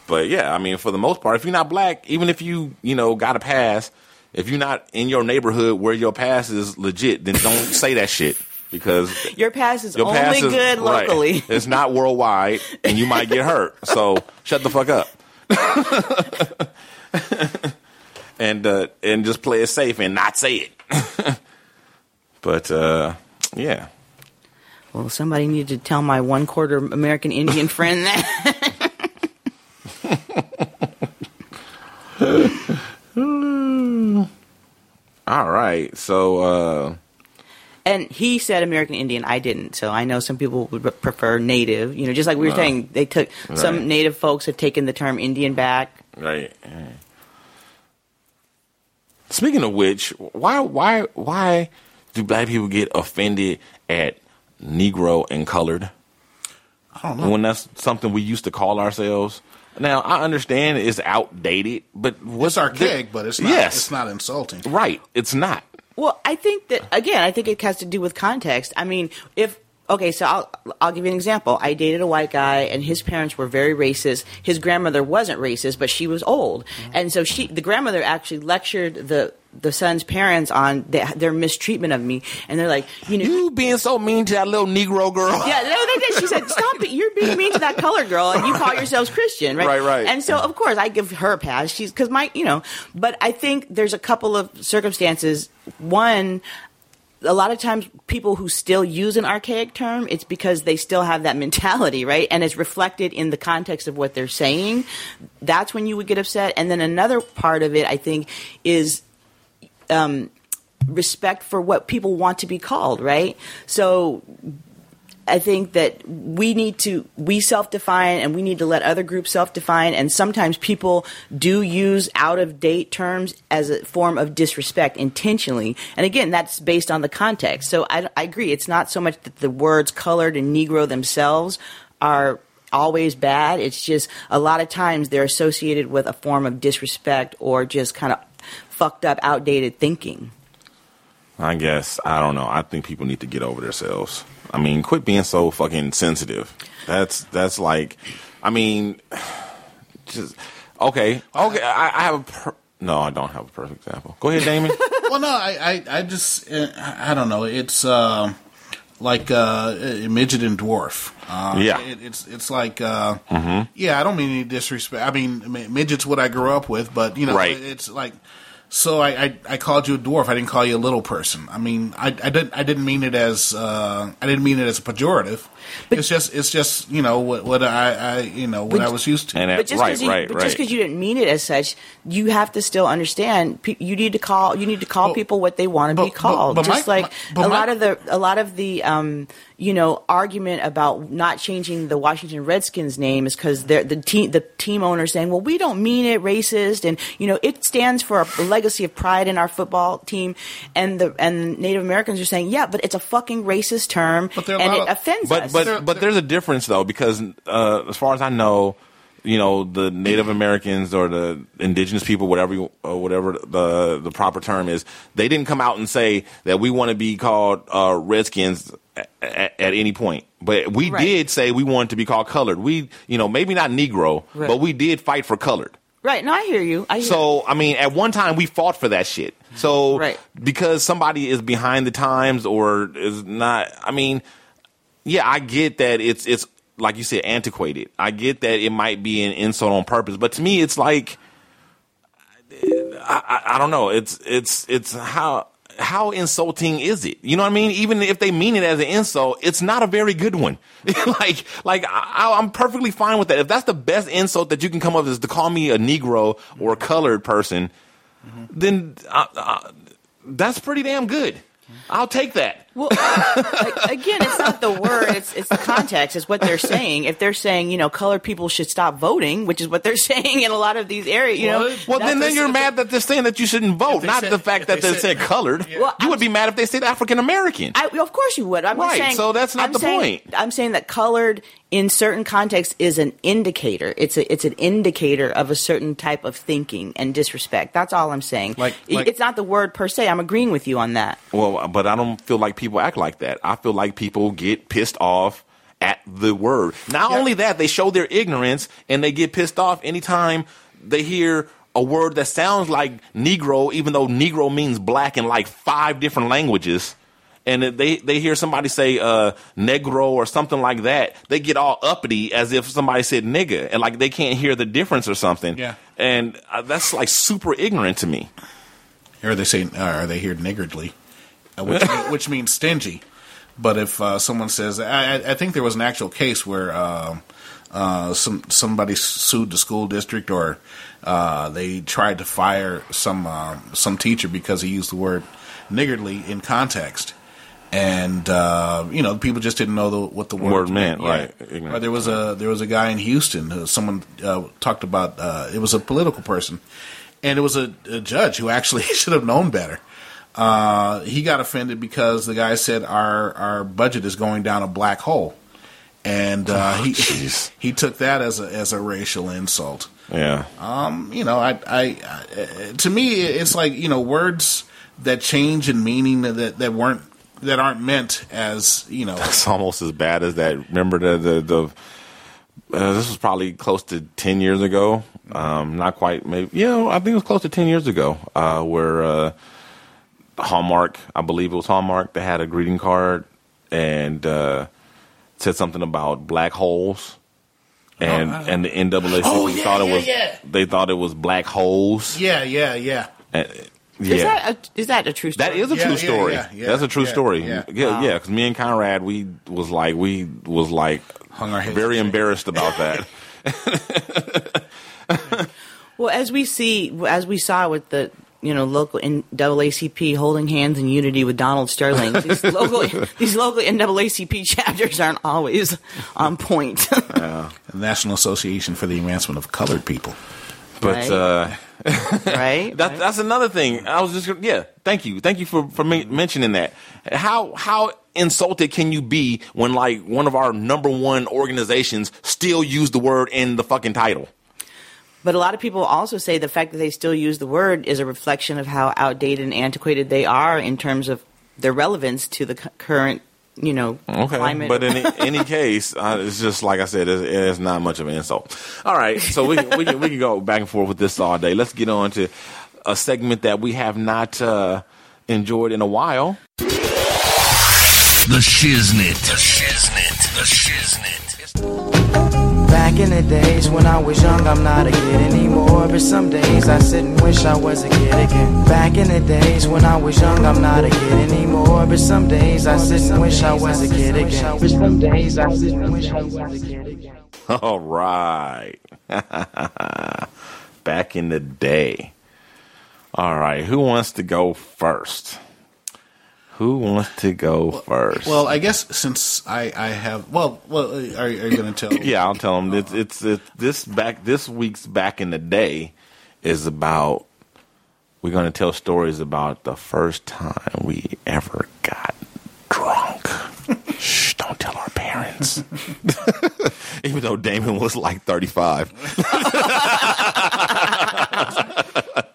But yeah, I mean, for the most part, if you're not black, even if you, you know, got a pass, if you're not in your neighborhood where your pass is legit, then don't say that shit because Your pass is your only pass is good right. locally. It's not worldwide, and you might get hurt. So shut the fuck up. and uh, and just play it safe and not say it. but uh, yeah, Well, somebody needed to tell my one quarter American Indian friend that. All right. So uh, and he said American Indian. I didn't. So I know some people would prefer native. You know, just like we were Right. saying, they took Right. some native folks have taken the term Indian back. Right. Speaking of which, why why why do black people get offended at Negro and colored? I don't know. When that's something we used to call ourselves. Now I understand it's outdated, but what's It's archaic, but it's not. Yes. It's not insulting. Right. It's not. Well, I think that again, I think it has to do with context. I mean, if okay, so I'll I'll give you an example. I dated a white guy, and his parents were very racist. His grandmother wasn't racist, but she was old, mm-hmm. and so she the grandmother actually lectured the the son's parents on their, their mistreatment of me, and they're like, you know, you being so mean to that little Negro girl. Yeah, no, they did. She said, "Stop it! You're being mean to that colored girl, and you call yourselves Christian, right? Right, right. And so, of course, I give her a pass. She's because my, you know, but I think there's a couple of circumstances. One, a lot of times people who still use an archaic term, it's because they still have that mentality, right? And it's reflected in the context of what they're saying. That's when you would get upset. And then another part of it, I think, is um, respect for what people want to be called, right? So I think that we need to we self-define and we need to let other groups self-define and sometimes people do use out of date terms as a form of disrespect intentionally. And again that's based on the context. So I, I agree it's not so much that the words colored and negro themselves are always bad. It's just a lot of times they're associated with a form of disrespect or just kind of fucked up outdated thinking I guess I don't know. I think people need to get over themselves. I mean, quit being so fucking sensitive. That's that's like, I mean, just okay, okay. I, I have a per- no. I don't have a perfect example. Go ahead, Damon. well, no, I, I, I just, uh, I don't know. It's uh, like uh, a midget and dwarf. Uh, Yeah. it, it's it's like, uh, Mhm. yeah. I don't mean any disrespect. I mean, midget's what I grew up with, but you know, Right. it's like. So I, I, I called you a dwarf. I didn't call you a little person. I mean, I, I didn't I didn't mean it as uh, I didn't mean it as a pejorative. It's just it's just you know what what I, I you know what I was used to. but just because you, but just 'cause you didn't mean it as such, you have to still understand. pe- You need to call. You need to call people what they want to be called. but just my- like my- but a my- lot of the a lot of the um, you know argument about not changing the Washington Redskins name is because the team the team owner is saying, well, we don't mean it racist, and you know it stands for a legacy of pride in our football team, and the and Native Americans are saying, yeah, but it's a fucking racist term, there and it of- offends but but there's a difference though because uh, as far as I know, you know the Native Americans or the indigenous people, whatever you, or whatever the the proper term is, they didn't come out and say that we want to be called uh, Redskins at, at, at any point. But we Right. did say we wanted to be called colored. We you know maybe not Negro, Right. but we did fight for colored. right? No, I hear you. I hear So I mean, at one time we fought for that shit. So Right. because somebody is behind the times or is not, I mean, yeah, I get that it's it's like you said antiquated. I get that it might be an insult on purpose, but to me, it's like I, I, I don't know. It's it's it's how how insulting is it? You know what I mean? Even if they mean it as an insult, it's not a very good one. like, like I, I'm perfectly fine with that. If that's the best insult that you can come up with is to call me a Negro or a colored person, then uh, uh, that's pretty damn good. I'll take that. Well, again, it's not the word; it's it's the context. It's what they're saying. If they're saying, you know, colored people should stop voting, which is what they're saying in a lot of these areas, you know. Well, then, then you're mad that they're saying that you shouldn't vote, not said- the fact that they they said- said colored. Well, you would be mad if they said African American. I, of course you would. I'm just Right, saying. so that's not I'm the saying- point. I'm saying that colored in certain contexts is an indicator. It's a it's an indicator of a certain type of thinking and disrespect. That's all I'm saying. Like- like- it's not the word per se. I'm agreeing with you on that. Well, but I don't feel like people act like that. I feel like people get pissed off at the word. Not only that, they show their ignorance and they get pissed off anytime they hear a word that sounds like Negro, even though Negro means black in like five different languages. And they, they hear somebody say uh, Negro or something like that, they get all uppity as if somebody said nigga, and like they can't hear the difference or something. Yeah. And uh, that's like super ignorant to me. Or they say, uh, are they here niggardly, uh, which, which means stingy. But if uh, someone says, I, I- think there was an actual case where um uh, some somebody sued the school district, or uh, they tried to fire some um some teacher because he used the word niggardly in context. And uh, you know, people just didn't know the, what the word, Word meant, right. Yeah. Ignorant. There was a there was a guy in Houston. Who someone uh, talked about. Uh, it was a political person, and it was a, a judge who actually should have known better. Uh, he got offended because the guy said our our budget is going down a black hole, and uh, Oh, he he took that as a as a racial insult. Yeah. Um, you know, I, I, I to me, it's like you know words that change in meaning that that weren't that aren't meant as you know. It's almost as bad as that. Remember the the, the uh, this was probably close to ten years ago. Um, not quite, maybe. You know, I think it was close to ten years ago. Uh, where uh, Hallmark, I believe it was Hallmark, they had a greeting card and uh, said something about black holes. And and the NAACP Oh, yeah, thought it yeah, was yeah. they thought it was black holes. Yeah, yeah, yeah. And, Is yeah. that a, is that a true story? That is a Yeah, true yeah, story. yeah, yeah, That's a true yeah, story. yeah. Yeah, yeah. Because me and Conrad, we was like, we was like, Hung our heads very in the embarrassed about that. Well, as we see, as we saw with the you know local NAACP holding hands in unity with Donald Sterling, these local these local NAACP chapters aren't always on point. National Association for the Advancement of Colored People. But Right. uh, right? that, that's another thing. I was just gonna- yeah. Thank you, thank you for for me- mentioning that. How how insulted can you be when like one of our number one organizations still use the word in the fucking title? But a lot of people also say the fact that they still use the word is a reflection of how outdated and antiquated they are in terms of their relevance to the cu- current, you know, Okay, climate. but in any case, uh, it's just like I said, it's, it's not much of an insult. All right, so we we can, we can go back and forth with this all day. Let's get on to a segment that we have not uh, enjoyed in a while. The Shiznit. The Shiznit. The Shiznit. Back in the days when I was young, I'm not a kid anymore. But some days I sit and wish I was a kid again. Back in the days when I was young, I'm not a kid anymore. But some days I sit and wish I was a kid again. But some days I sit and wish I was a kid again. All right, back in the day. All right, who wants to go first? Who wants to go first? Well, I guess since I, I have well, well, are, are you going to tell? yeah, I'll tell them. It's, it's it's this back this week's back in the day is about. We're going to tell stories about the first time we ever got drunk. Shh! Don't tell our parents. Even though Damon was like thirty five.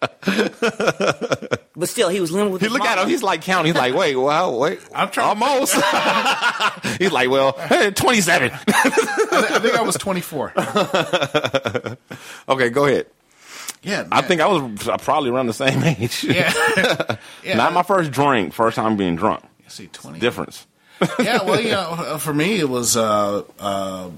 but still, he was living with He his look at him. He's like counting. He's like, wait, well, wait, I'm trying. almost. he's like, well, hey, twenty seven. I think I was 24. okay, go ahead. Yeah, I think I was uh, probably around the same age. Yeah. Yeah. Not my first drink, first time being drunk. see 20. Difference. yeah, well, you know, uh, for me it was uh, uh,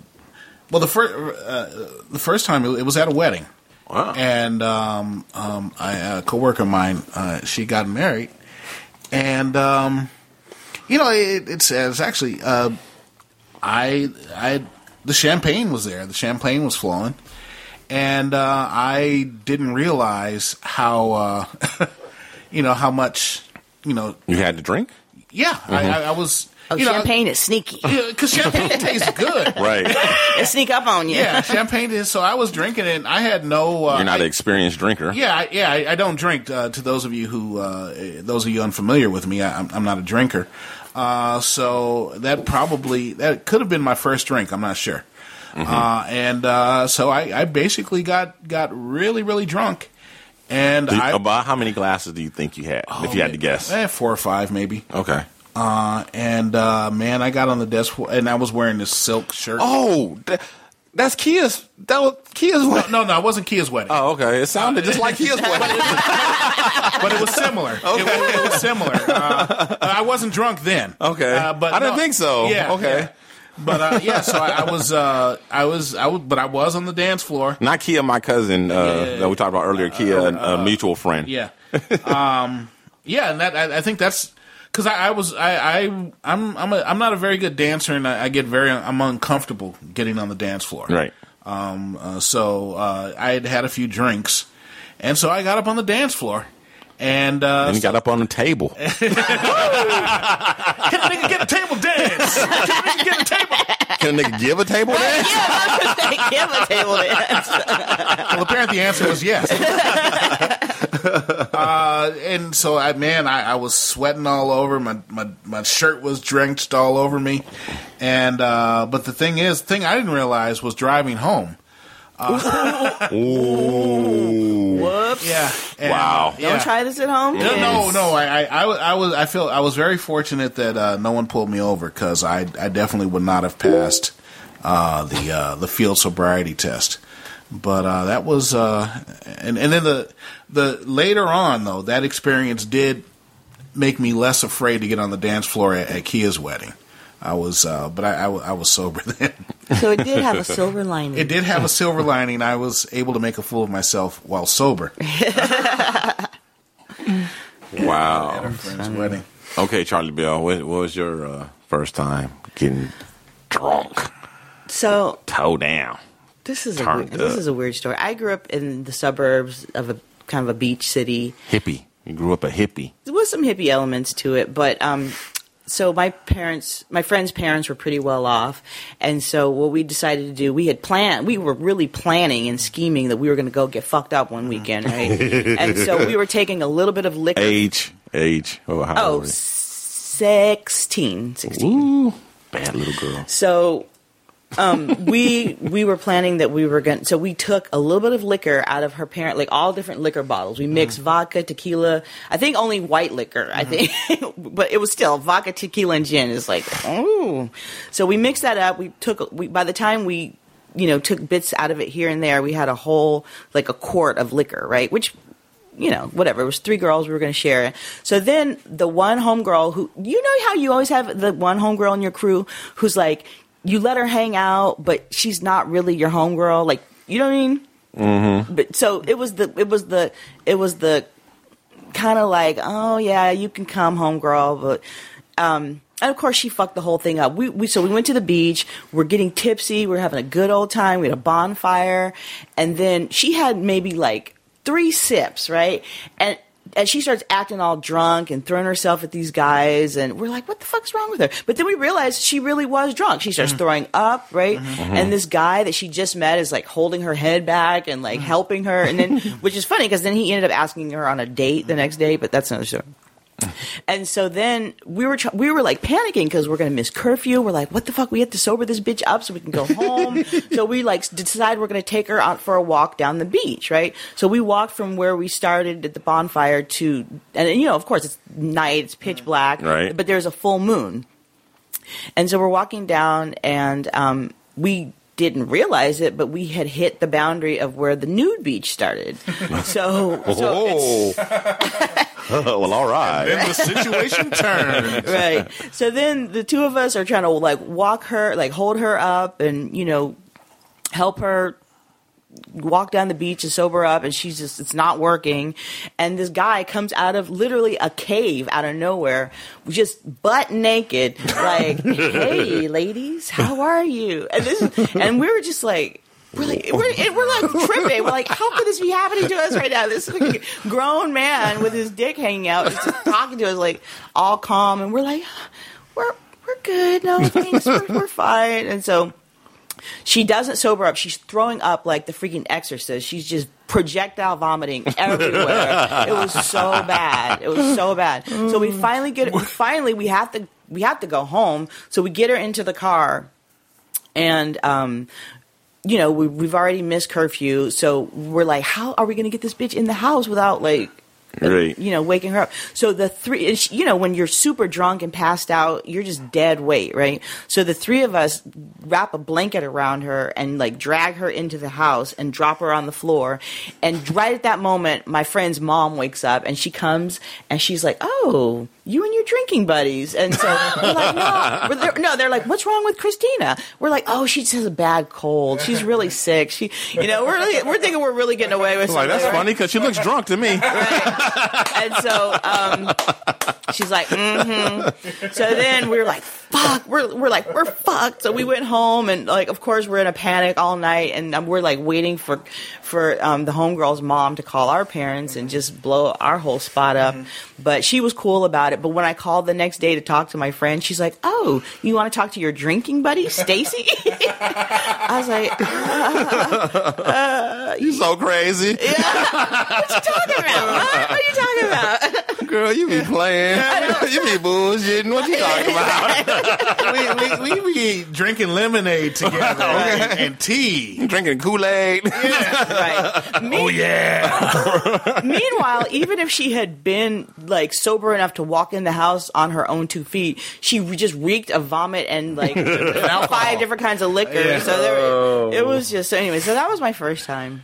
well the first uh, the first time it was at a wedding, Wow. and um, um, I, a coworker of mine uh, she got married, and um, you know, it, it's, it's actually uh, I I the champagne was there. The champagne was flowing, and uh, I didn't realize how uh, you know how much you know. You had to drink? Yeah, I, I, I was. Oh, you know, champagne is sneaky. because champagne tastes good. Right. It sneak up on you. Yeah, champagne is. So I was drinking it. and I had no. Uh, You're not I- an experienced drinker. Yeah, I, yeah, I, I don't drink. Uh, to those of you who, uh, those of you unfamiliar with me, I, I'm, I'm not a drinker. Uh, so that probably that could have been my first drink. I'm not sure. Mm-hmm. Uh, and uh, so I, I basically got got really really drunk, and you- I about how many glasses do you think you had, if you had to guess? eh, four or five maybe. Okay. Uh, and uh, man, I got on the desk and I was wearing this silk shirt. Oh, that, that's Kia's. That was Kia's no, wedding. no, no, it wasn't Kia's wedding. Oh, okay. It sounded just like Kia's wedding. but it was similar. It, was, it was similar. Uh, I wasn't drunk then. Okay. uh, but I didn't no- think so. Yeah. Okay. yeah. But uh, yeah, so I, I was, uh, I was, I was, but I was on the dance floor. Not Kia, my cousin uh, Yeah. that we talked about earlier. Kia, a mutual friend. Yeah. Um, yeah, and that I, I think that's because I, I was I, I I'm I'm a, I'm not a very good dancer, and I, I get very I'm uncomfortable getting on the dance floor. Right. Um, uh, so uh, I had had a few drinks, and so I got up on the dance floor, and uh, And he got up on the table. Can a nigga get a table dance? Can a nigga get a table? Can a nigga give a table dance? Yeah, give a table dance. Well, apparently the answer was yes. uh, and so, I man, I, I was sweating all over. My, my my shirt was drenched all over me. And uh, but the thing is, the thing I didn't realize was driving home. Uh, Whoops. yeah. and- Wow. yeah. Don't try this at home. No, no, no. I, I, I, was- I was, I feel, I was very fortunate that uh, no one pulled me over because I, I definitely would not have passed uh, the uh, the field sobriety test. But uh, that was, uh, and and then the the later on though that experience did make me less afraid to get on the dance floor at, at Kia's wedding. I was, uh, but I, I, I was sober then. So it did have a silver lining. It did have a silver lining. I was able to make a fool of myself while sober Wow. at a friend's wedding. Okay, Charlie Bell, what, what was your uh, first time getting drunk, So toe down? this is a weird, this is a weird story. I grew up in the suburbs of a kind of a beach city. Hippie. You grew up a hippie. There was some hippie elements to it, but um, so my parents, my friends' parents were pretty well off, and so what we decided to do, we had planned, we were really planning and scheming that we were going to go get fucked up one weekend, right? and so we were taking a little bit of liquor. Age, age. Oh, how Oh, old were 16, 16. Ooh, bad little girl. So um, we we were planning that we were going. to So we took a little bit of liquor out of her parent, like all different liquor bottles. We mixed vodka, tequila. I think only white liquor. I think, but it was still vodka, tequila, and gin. Is like, oh. So we mixed that up. We took. We by the time we. You know, took bits out of it here and there. We had a whole, like a quart of liquor, right? Which you know, whatever. It was three girls. We were going to share it. So then the one homegirl who, you know how you always have the one homegirl in your crew who's like, you let her hang out, but she's not really your homegirl. Like, you know what I mean? Mm-hmm. But so it was the, it was the, it was the kind of like, oh yeah, you can come homegirl, but, um, and of course, she fucked the whole thing up. We, we so we went to the beach. We're getting tipsy. We're having a good old time. We had a bonfire, and then she had maybe like three sips, right? And and she starts acting all drunk and throwing herself at these guys, and we're like, "What the fuck's wrong with her?" But then we realize she really was drunk. She starts mm-hmm. throwing up, right? Mm-hmm. And mm-hmm. this guy that she just met is like holding her head back and like helping her, and then which is funny because then he ended up asking her on a date the next day, but that's another story. And so then we were tr- we were like panicking because we're gonna miss curfew. We're like, what the fuck? We have to sober this bitch up so we can go home. so we like decide we're gonna take her out for a walk down the beach, right? So we walked from where we started at the bonfire to, and you know, of course, it's night, it's pitch black, Right. But there's a full moon, and so we're walking down, and um, we didn't realize it, but we had hit the boundary of where the nude beach started. so, so it's, Oh, well, all right. Then the situation turned. right. So then the two of us are trying to like walk her, like hold her up, and you know, help her walk down the beach and sober up, and she's just it's not working. And this guy comes out of literally a cave out of nowhere, just butt naked, like, "Hey, ladies, how are you?" And this, and we were just like. We're like we're, and we're like tripping. We're like, how could this be happening to us right now? This like, grown man with his dick hanging out, just talking to us like all calm, and we're like, we're we're good. No thanks, we're, we're fine. And so she doesn't sober up. She's throwing up like the freaking exorcist. She's just projectile vomiting everywhere. it was so bad. It was so bad. So we finally get we finally we have to we have to go home. So we get her into the car and um you know, we, we've already missed curfew, so we're like, how are we going to get this bitch in the house without like uh, Right. you know, waking her up. So the three, you know, when you're super drunk and passed out, you're just dead weight, right? So the three of us wrap a blanket around her and like drag her into the house and drop her on the floor. And right at that moment, my friend's mom wakes up and she comes and she's like, "Oh, you and your drinking buddies." And so we're like, "No, We're no." They're like, "What's wrong with Christina?" We're like, "Oh, she just has a bad cold. She's really sick. She, you know, we're really, we're thinking we're really getting away with like, that's right?" funny because she looks drunk to me. Right. and so um, she's like, mm-hmm. So then we're like, fuck, we're we're like, we're fucked. So we went home and like, of course, we're in a panic all night, and um, we're like waiting for for um, the homegirl's mom to call our parents and just blow our whole spot up. But she was cool about it. But when I called the next day to talk to my friend, she's like, oh, you want to talk to your drinking buddy, Stacy? I was like, uh, uh, You so crazy. what you talking about? What? What are you talking about? Girl, you be playing. you be bullshitting. What you talking about? we, we, we be drinking lemonade together and, and tea. Drinking Kool Aid. right. Oh yeah. Meanwhile, even if she had been like sober enough to walk in the house on her own two feet, she just reeked of vomit and like five different kinds of liquor. Yeah. So there, it oh. was just so anyway. So that was my first time.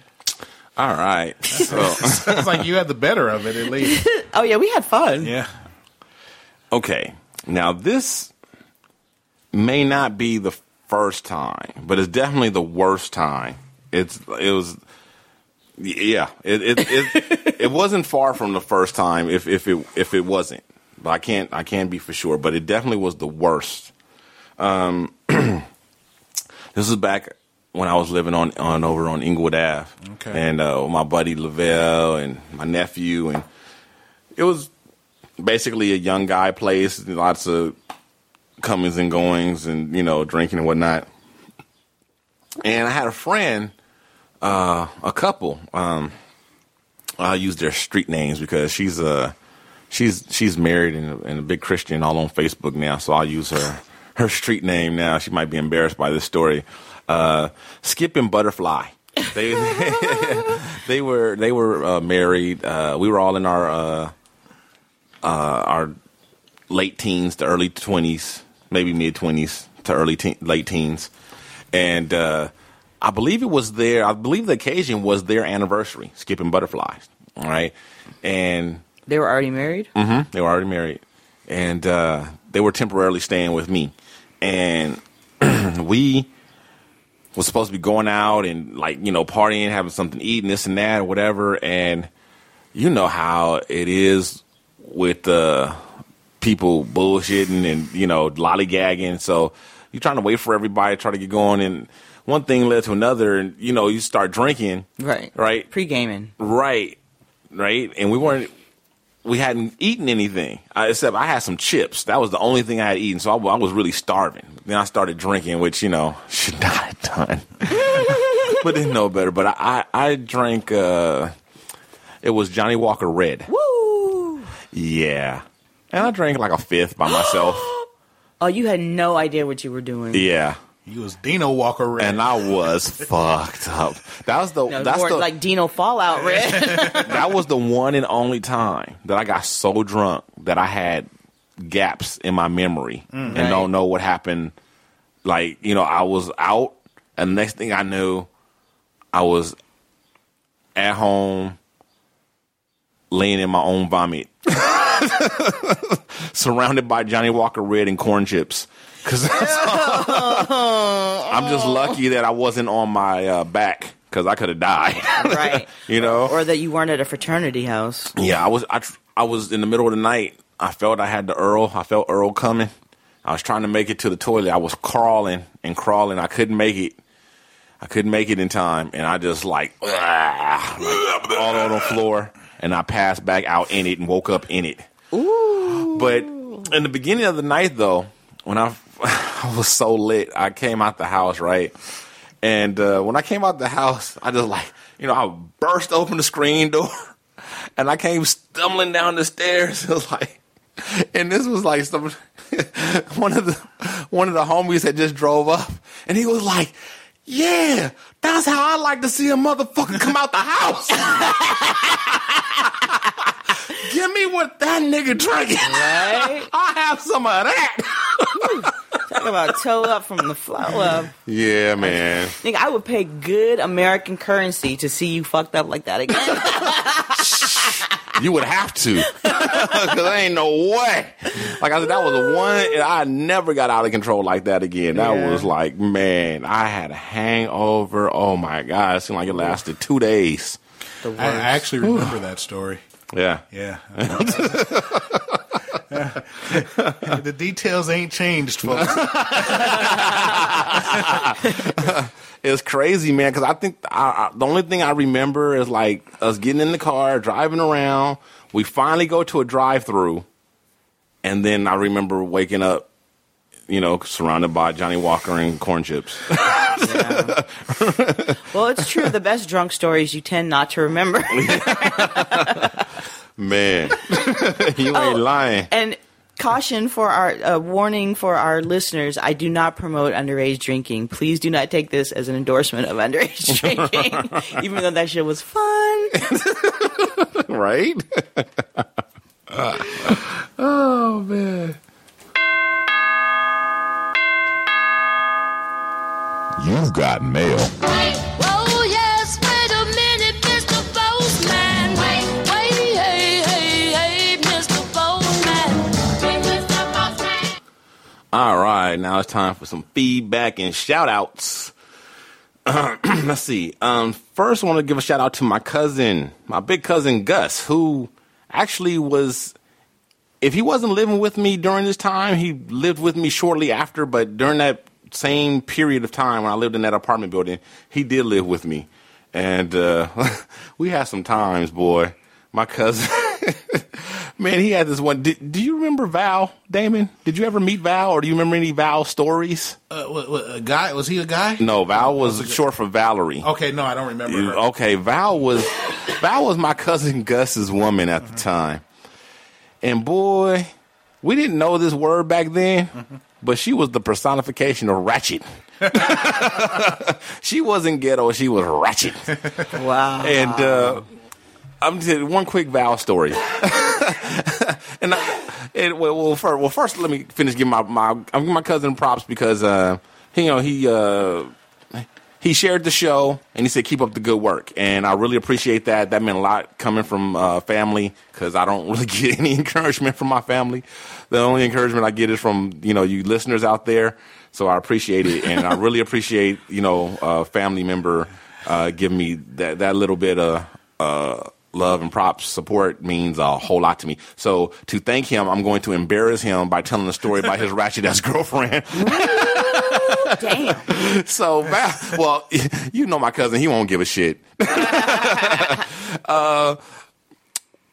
All right. So, Sounds like you had the better of it at least. Oh yeah, we had fun. Yeah. okay. Now, this may not be the first time, but it's definitely the worst time. It's, it was, yeah, it, it, it, it wasn't far from the first time if, if it, if it wasn't, but I can't, I can't be for sure, but it definitely was the worst. Um, this was back when I was living on, on over on Inglewood Ave. Okay. And, uh, my buddy Lavelle and my nephew and it was basically a young guy place, lots of comings and goings and, you know, drinking and whatnot. And I had a friend, uh, a couple, um, I'll use their street names because she's uh she's she's married and a, and a big Christian all on Facebook now, so I'll use her her street name now. She might be embarrassed by this story. Uh, Skip and Butterfly. They they were they were uh, married. Uh, we were all in our uh, uh, our late teens to early twenties, maybe mid twenties to early teen, late teens, and uh, I believe it was their. I believe the occasion was their anniversary. Skip and Butterflies. All right, and They were already married. hmm They were already married, and uh, they were temporarily staying with me, and we was supposed to be going out and like you know partying, having something eating this and that, or whatever. And you know how it is with uh, people bullshitting and you know lollygagging. So you're trying to wait for everybody to try to get going, and one thing led to another, and you know you start drinking, Right. right, Pre gaming. right, right, and we weren't we hadn't eaten anything uh, except I had some chips. That was the only thing I had eaten, so I, I was really starving. Then I started drinking, which you know should not have done, but didn't know better. But I I, I drank. Uh, it was Johnnie Walker Red. Woo! Yeah, and I drank like a fifth by myself. Oh, you had no idea what you were doing. yeah. He was Dino Walker Red. And I was fucked up. That was the No, that's more the like Dino Fallout Red. that was the one and only time that I got so drunk that I had gaps in my memory mm. and Right. don't know what happened. Like, you know, I was out and next thing I knew, I was at home laying in my own vomit. Surrounded by Johnnie Walker Red and corn chips. Cause I'm just lucky that I wasn't on my uh, back because I could have died. Right. you know. Or that you weren't at a fraternity house. Yeah, I was. I, tr- I was in the middle of the night. I felt I had the Earl. I felt Earl coming. I was trying to make it to the toilet. I was crawling and crawling. I couldn't make it. I couldn't make it in time, and I just like, ah, like all on the floor, and I passed back out in it and woke up in it. Ooh. But in the beginning of the night, though, when I, I was so lit, I came out the house right, and uh, when I came out the house, I just like, you know, I burst open the screen door, and I came stumbling down the stairs. It was like, and this was like some one of the one of the homies that just drove up, and he was like. Yeah, that's how I like to see a motherfucker come out the house. Give me what that nigga drinking. Right? I have some of that. Talk about toe up from the flow up. Yeah, man. Nigga, I would pay good American currency to see you fucked up like that again. You would have to. Because there ain't no way. Like I said, that was the one, and I never got out of control like that again. That Yeah. was like, man, I had a hangover. Oh my God. It seemed like it lasted two days. I, I actually remember that story. Yeah. Yeah. the details ain't changed, folks. it's crazy, man. Because I think I, I, the only thing I remember is like us getting in the car, driving around. We finally go to a drive-through, and then I remember waking up, you know, surrounded by Johnnie Walker and corn chips. well, it's true. The best drunk stories you tend not to remember. man, you ain't lying. and caution for our uh, warning for our listeners: I do not promote underage drinking. Please do not take this as an endorsement of underage drinking, even though that shit was fun. right? oh man. You've got mail. All right, now it's time for some feedback and shout outs. let's see. Um, first, I want to give a shout out to my cousin, my big cousin Gus, who actually was, if he wasn't living with me during this time, he lived with me shortly after, but during that same period of time when I lived in that apartment building, he did live with me. And uh, we had some times, boy. My cousin, man, he had this one. Did, do you remember Val, Damon? Did you ever meet Val, or do you remember any Val stories? Uh, what, what, a guy? Was he a guy? No, Val was short for Valerie. Okay, no, I don't remember. You- her. Okay, Val was Val was my cousin Gus's woman at the time, and boy, we didn't know this word back then, but she was the personification of ratchet. she wasn't ghetto; she was ratchet. Wow. And uh, I'm just one quick Val story. and I, and well, well, first, well, first, let me finish giving my my I'm giving my cousin props because uh, he, you know he uh, he shared the show and he said keep up the good work and I really appreciate that. That meant a lot coming from uh, family because I don't really get any encouragement from my family. The only encouragement I get is from you know you listeners out there. So I appreciate it and I really appreciate you know a family member uh, giving me that that little bit of. Love and props support means a whole lot to me. So to thank him, I'm going to embarrass him by telling a story about his ratchet ass girlfriend. Damn. So, well, you know my cousin, he won't give a shit. uh,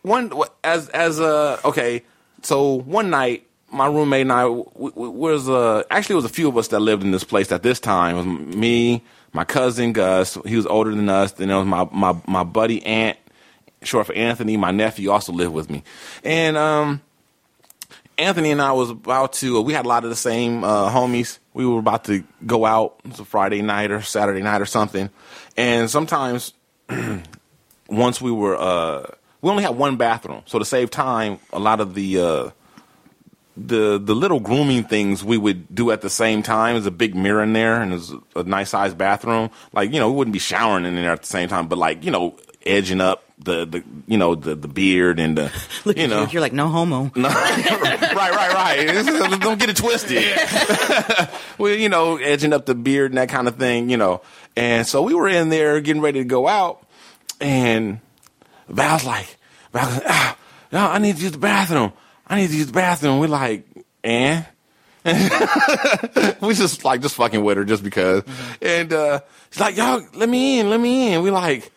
one as as uh okay, so one night my roommate and I w- w- was uh actually it was a few of us that lived in this place at this time. It was me, my cousin Gus, he was older than us. Then it was my my my buddy Aunt, short for Anthony. My nephew also lived with me, and um. Anthony and I was about to. We had a lot of the same uh, homies. We were about to go out. It was a Friday night or Saturday night or something. And sometimes, once we were, uh, we only had one bathroom, so to save time, a lot of the uh, the the little grooming things we would do at the same time. There's a big mirror in there, and there's a nice sized bathroom. Like you know, we wouldn't be showering in there at the same time, but like you know, edging up the the you know the the beard and the Look you know you. You're like, no homo. no, right, right, right. Don't get it twisted. well, you know, edging up the beard and that kind of thing, you know. And so we were in there getting ready to go out, and Val's like, Val's like, ah, no, I need to use the bathroom. I need to use the bathroom. We're like, and we just like just fucking with her just because. And uh she's like, y'all, let me in, let me in. We like,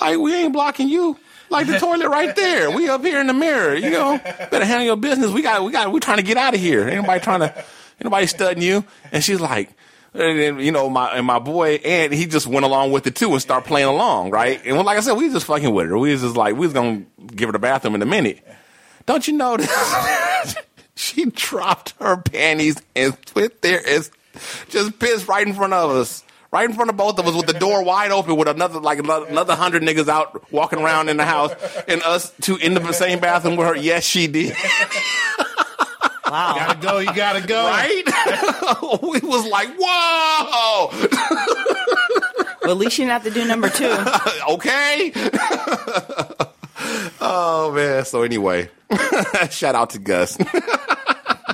like, we ain't blocking you. Like the toilet right there. We up here in the mirror. You know, better handle your business. We got, we got, we trying to get out of here. Anybody trying to, anybody studying you. And she's like, and then, you know, my and my boy and he just went along with it too and start playing along, right? And like I said, we just fucking with her. We was just like, we was gonna give her the bathroom in a minute. Don't you know that she dropped her panties and went there and just pissed right in front of us. Right in front of both of us with the door wide open with another like another another hundred niggas out walking around in the house and us two in the same bathroom with her. Yes, she did. Wow. gotta go. You gotta go. Right? we was like, whoa. Well, at least you didn't have to do number two. okay. oh man. So anyway, shout out to Gus.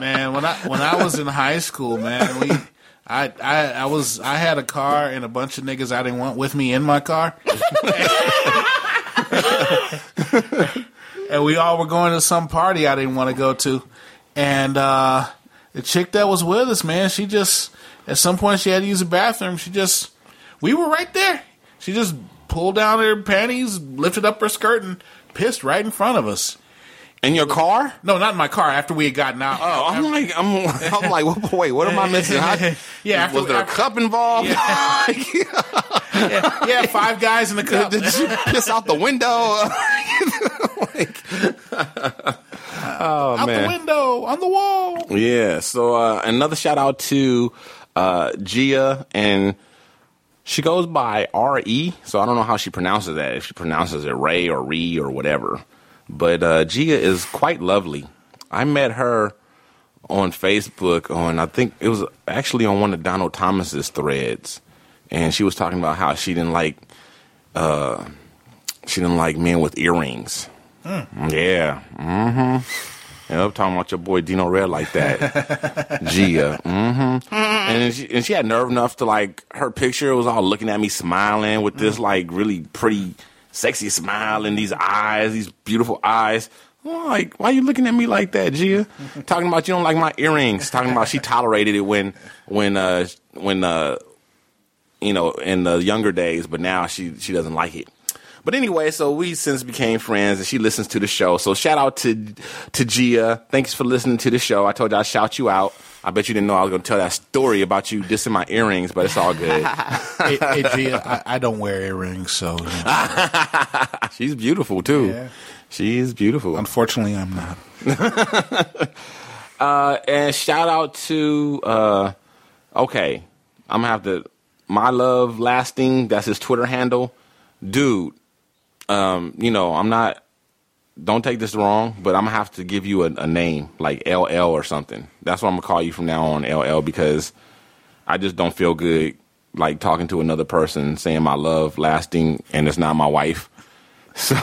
man, when I when I was in high school, man, we I, I I was I had a car and a bunch of niggas I didn't want with me in my car. and we all were going to some party I didn't want to go to. And uh, the chick that was with us, man, she just at some point she had to use the bathroom. She just we were right there. She just pulled down her panties, lifted up her skirt, and pissed right in front of us. In your car? No, not in my car. After we had gotten out. Oh, I'm like, I'm, I'm like, wait, what am I missing? How, Yeah, after- was there a cup involved? yeah, yeah, five guys in the cup. Did you piss out the window? oh out man, the window, on the wall. Yeah. So uh, another shout out to uh, Gia, and she goes by R E. So I don't know how she pronounces that. If she pronounces it Ray or Ree or whatever. But uh, Gia is quite lovely. I met her on Facebook on I think it was actually on one of Donald Thomas's threads, and she was talking about how she didn't like uh, she didn't like men with earrings. Yeah. Mm-hmm. Yeah, I'm talking about your boy Dino Red like that. Gia. Mm-hmm. And she, and she had nerve enough to like her picture was all looking at me smiling with this like really pretty sexy smile and these eyes, these beautiful eyes. Like, why are you looking at me like that, Gia? Talking about you don't like my earrings. Talking about she tolerated it when when uh when uh you know in the younger days, but now she she doesn't like it. But anyway, so we since became friends, and she listens to the show. So shout out to to Gia. Thanks for listening to the show. I told you I'd shout you out. I bet you didn't know I was going to tell that story about you dissing my earrings, but it's all good. hey, hey, Gia, I, I don't wear earrings, so you know. She's beautiful too. Yeah. She is beautiful. unfortunately, I'm not. Uh, and shout out to uh, okay, I'm gonna have to my love lasting. That's his Twitter handle, dude. Um, you know I'm not. Don't take this wrong, but I'm gonna have to give you a, a name like LL or something. That's what I'm gonna call you from now on, LL, because I just don't feel good like talking to another person saying my love lasting and it's not my wife. So,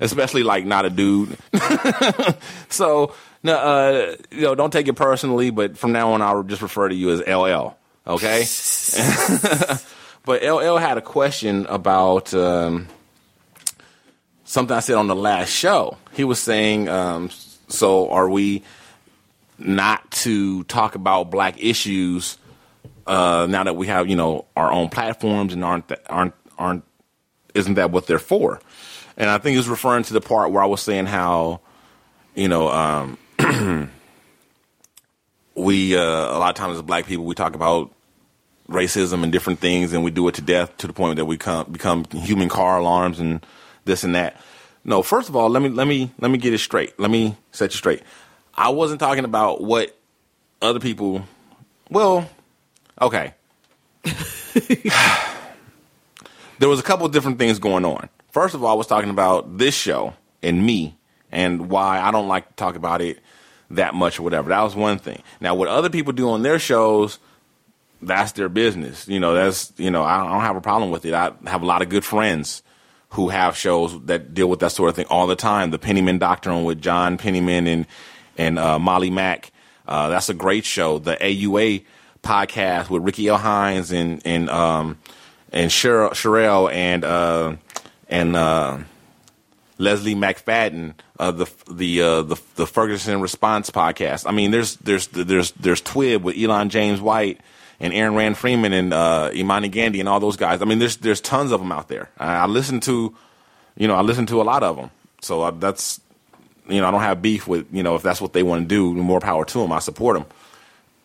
especially like not a dude. so, no, uh, you know, don't take it personally, but from now on, I'll just refer to you as LL. Okay. but LL had a question about um, something I said on the last show. He was saying, um, so are we not to talk about black issues uh, now that we have, you know, our own platforms and aren't, aren't, aren't, isn't that what they're for? And I think he was referring to the part where I was saying how, you know, um, we uh, a lot of times as black people we talk about racism and different things, and we do it to death to the point that we come, become human car alarms and this and that. No, first of all, let me let me let me get it straight. Let me set you straight. I wasn't talking about what other people. Well, okay. there was a couple of different things going on. First of all, I was talking about this show and me and why I don't like to talk about it that much or whatever. That was one thing. Now, what other people do on their shows, that's their business. You know, that's you know, I don't have a problem with it. I have a lot of good friends who have shows that deal with that sort of thing all the time. The Pennyman Doctrine with John Pennyman and and uh, Molly Mack. Uh, that's a great show. The AUA podcast with Ricky L. Hines and and um, and Sher- Sherelle and uh, and uh, Leslie McFadden, the the uh, the the Ferguson Response podcast. I mean, there's there's there's there's TWiB with Elon James White and Aaron Rand Freeman and uh, Imani Gandy and all those guys. I mean, there's there's tons of them out there. I, I listen to, you know, I listen to a lot of them. So I, that's, you know, I don't have beef with you know if that's what they want to do. More power to them. I support them.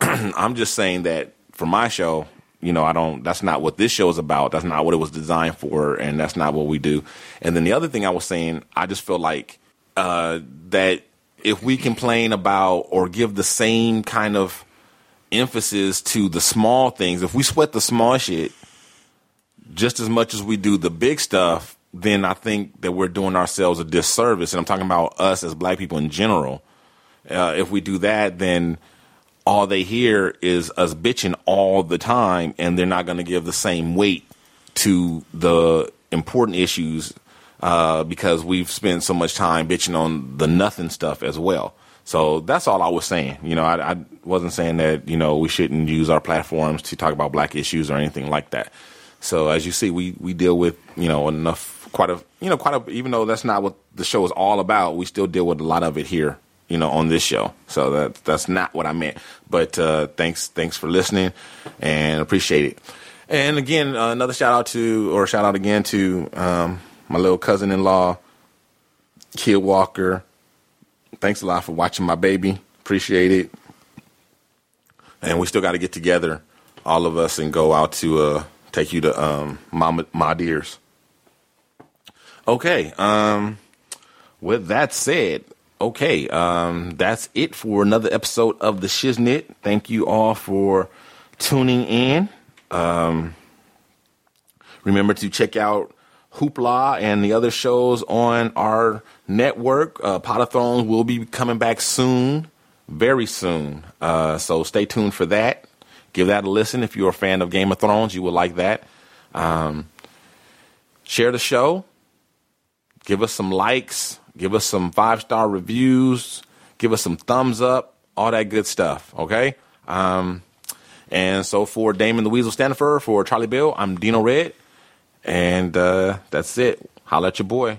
I'm just saying that for my show, you know, I don't. That's not what this show is about. That's not what it was designed for, and that's not what we do. And then the other thing I was saying, I just feel like uh, that if we complain about or give the same kind of emphasis to the small things, if we sweat the small shit just as much as we do the big stuff, then I think that we're doing ourselves a disservice. And I'm talking about us as black people in general. Uh, if we do that, then all they hear is us bitching all the time, and they're not going to give the same weight to the important issues uh, because we've spent so much time bitching on the nothing stuff as well. So that's all I was saying. You know, I, I wasn't saying that you know we shouldn't use our platforms to talk about black issues or anything like that. So as you see, we we deal with you know enough quite a you know quite a even though that's not what the show is all about, we still deal with a lot of it here you know on this show. So that that's not what I meant. But uh, thanks thanks for listening and appreciate it. And again, uh, another shout out to or shout out again to um, my little cousin in law, Kid Walker. Thanks a lot for watching my baby. Appreciate it. And we still got to get together, all of us, and go out to uh, take you to um, Mama, my dears. Okay. Um, with that said, okay, um, that's it for another episode of the Shiznit. Thank you all for tuning in. Um, remember to check out Hoopla and the other shows on our network. Uh, Pot of Thrones will be coming back soon, very soon. Uh, so stay tuned for that. Give that a listen if you're a fan of Game of Thrones. You will like that. Um, share the show. Give us some likes. Give us some five star reviews. Give us some thumbs up. All that good stuff. Okay. Um, and so for Damon the Weasel Stanifer, for Charlie Bill, I'm Dino Red. And uh, that's it. Holla at your boy.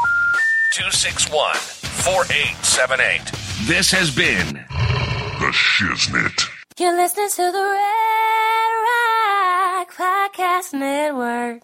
261 4878. This has been The Shiznit. You're listening to the Red Rock Podcast Network.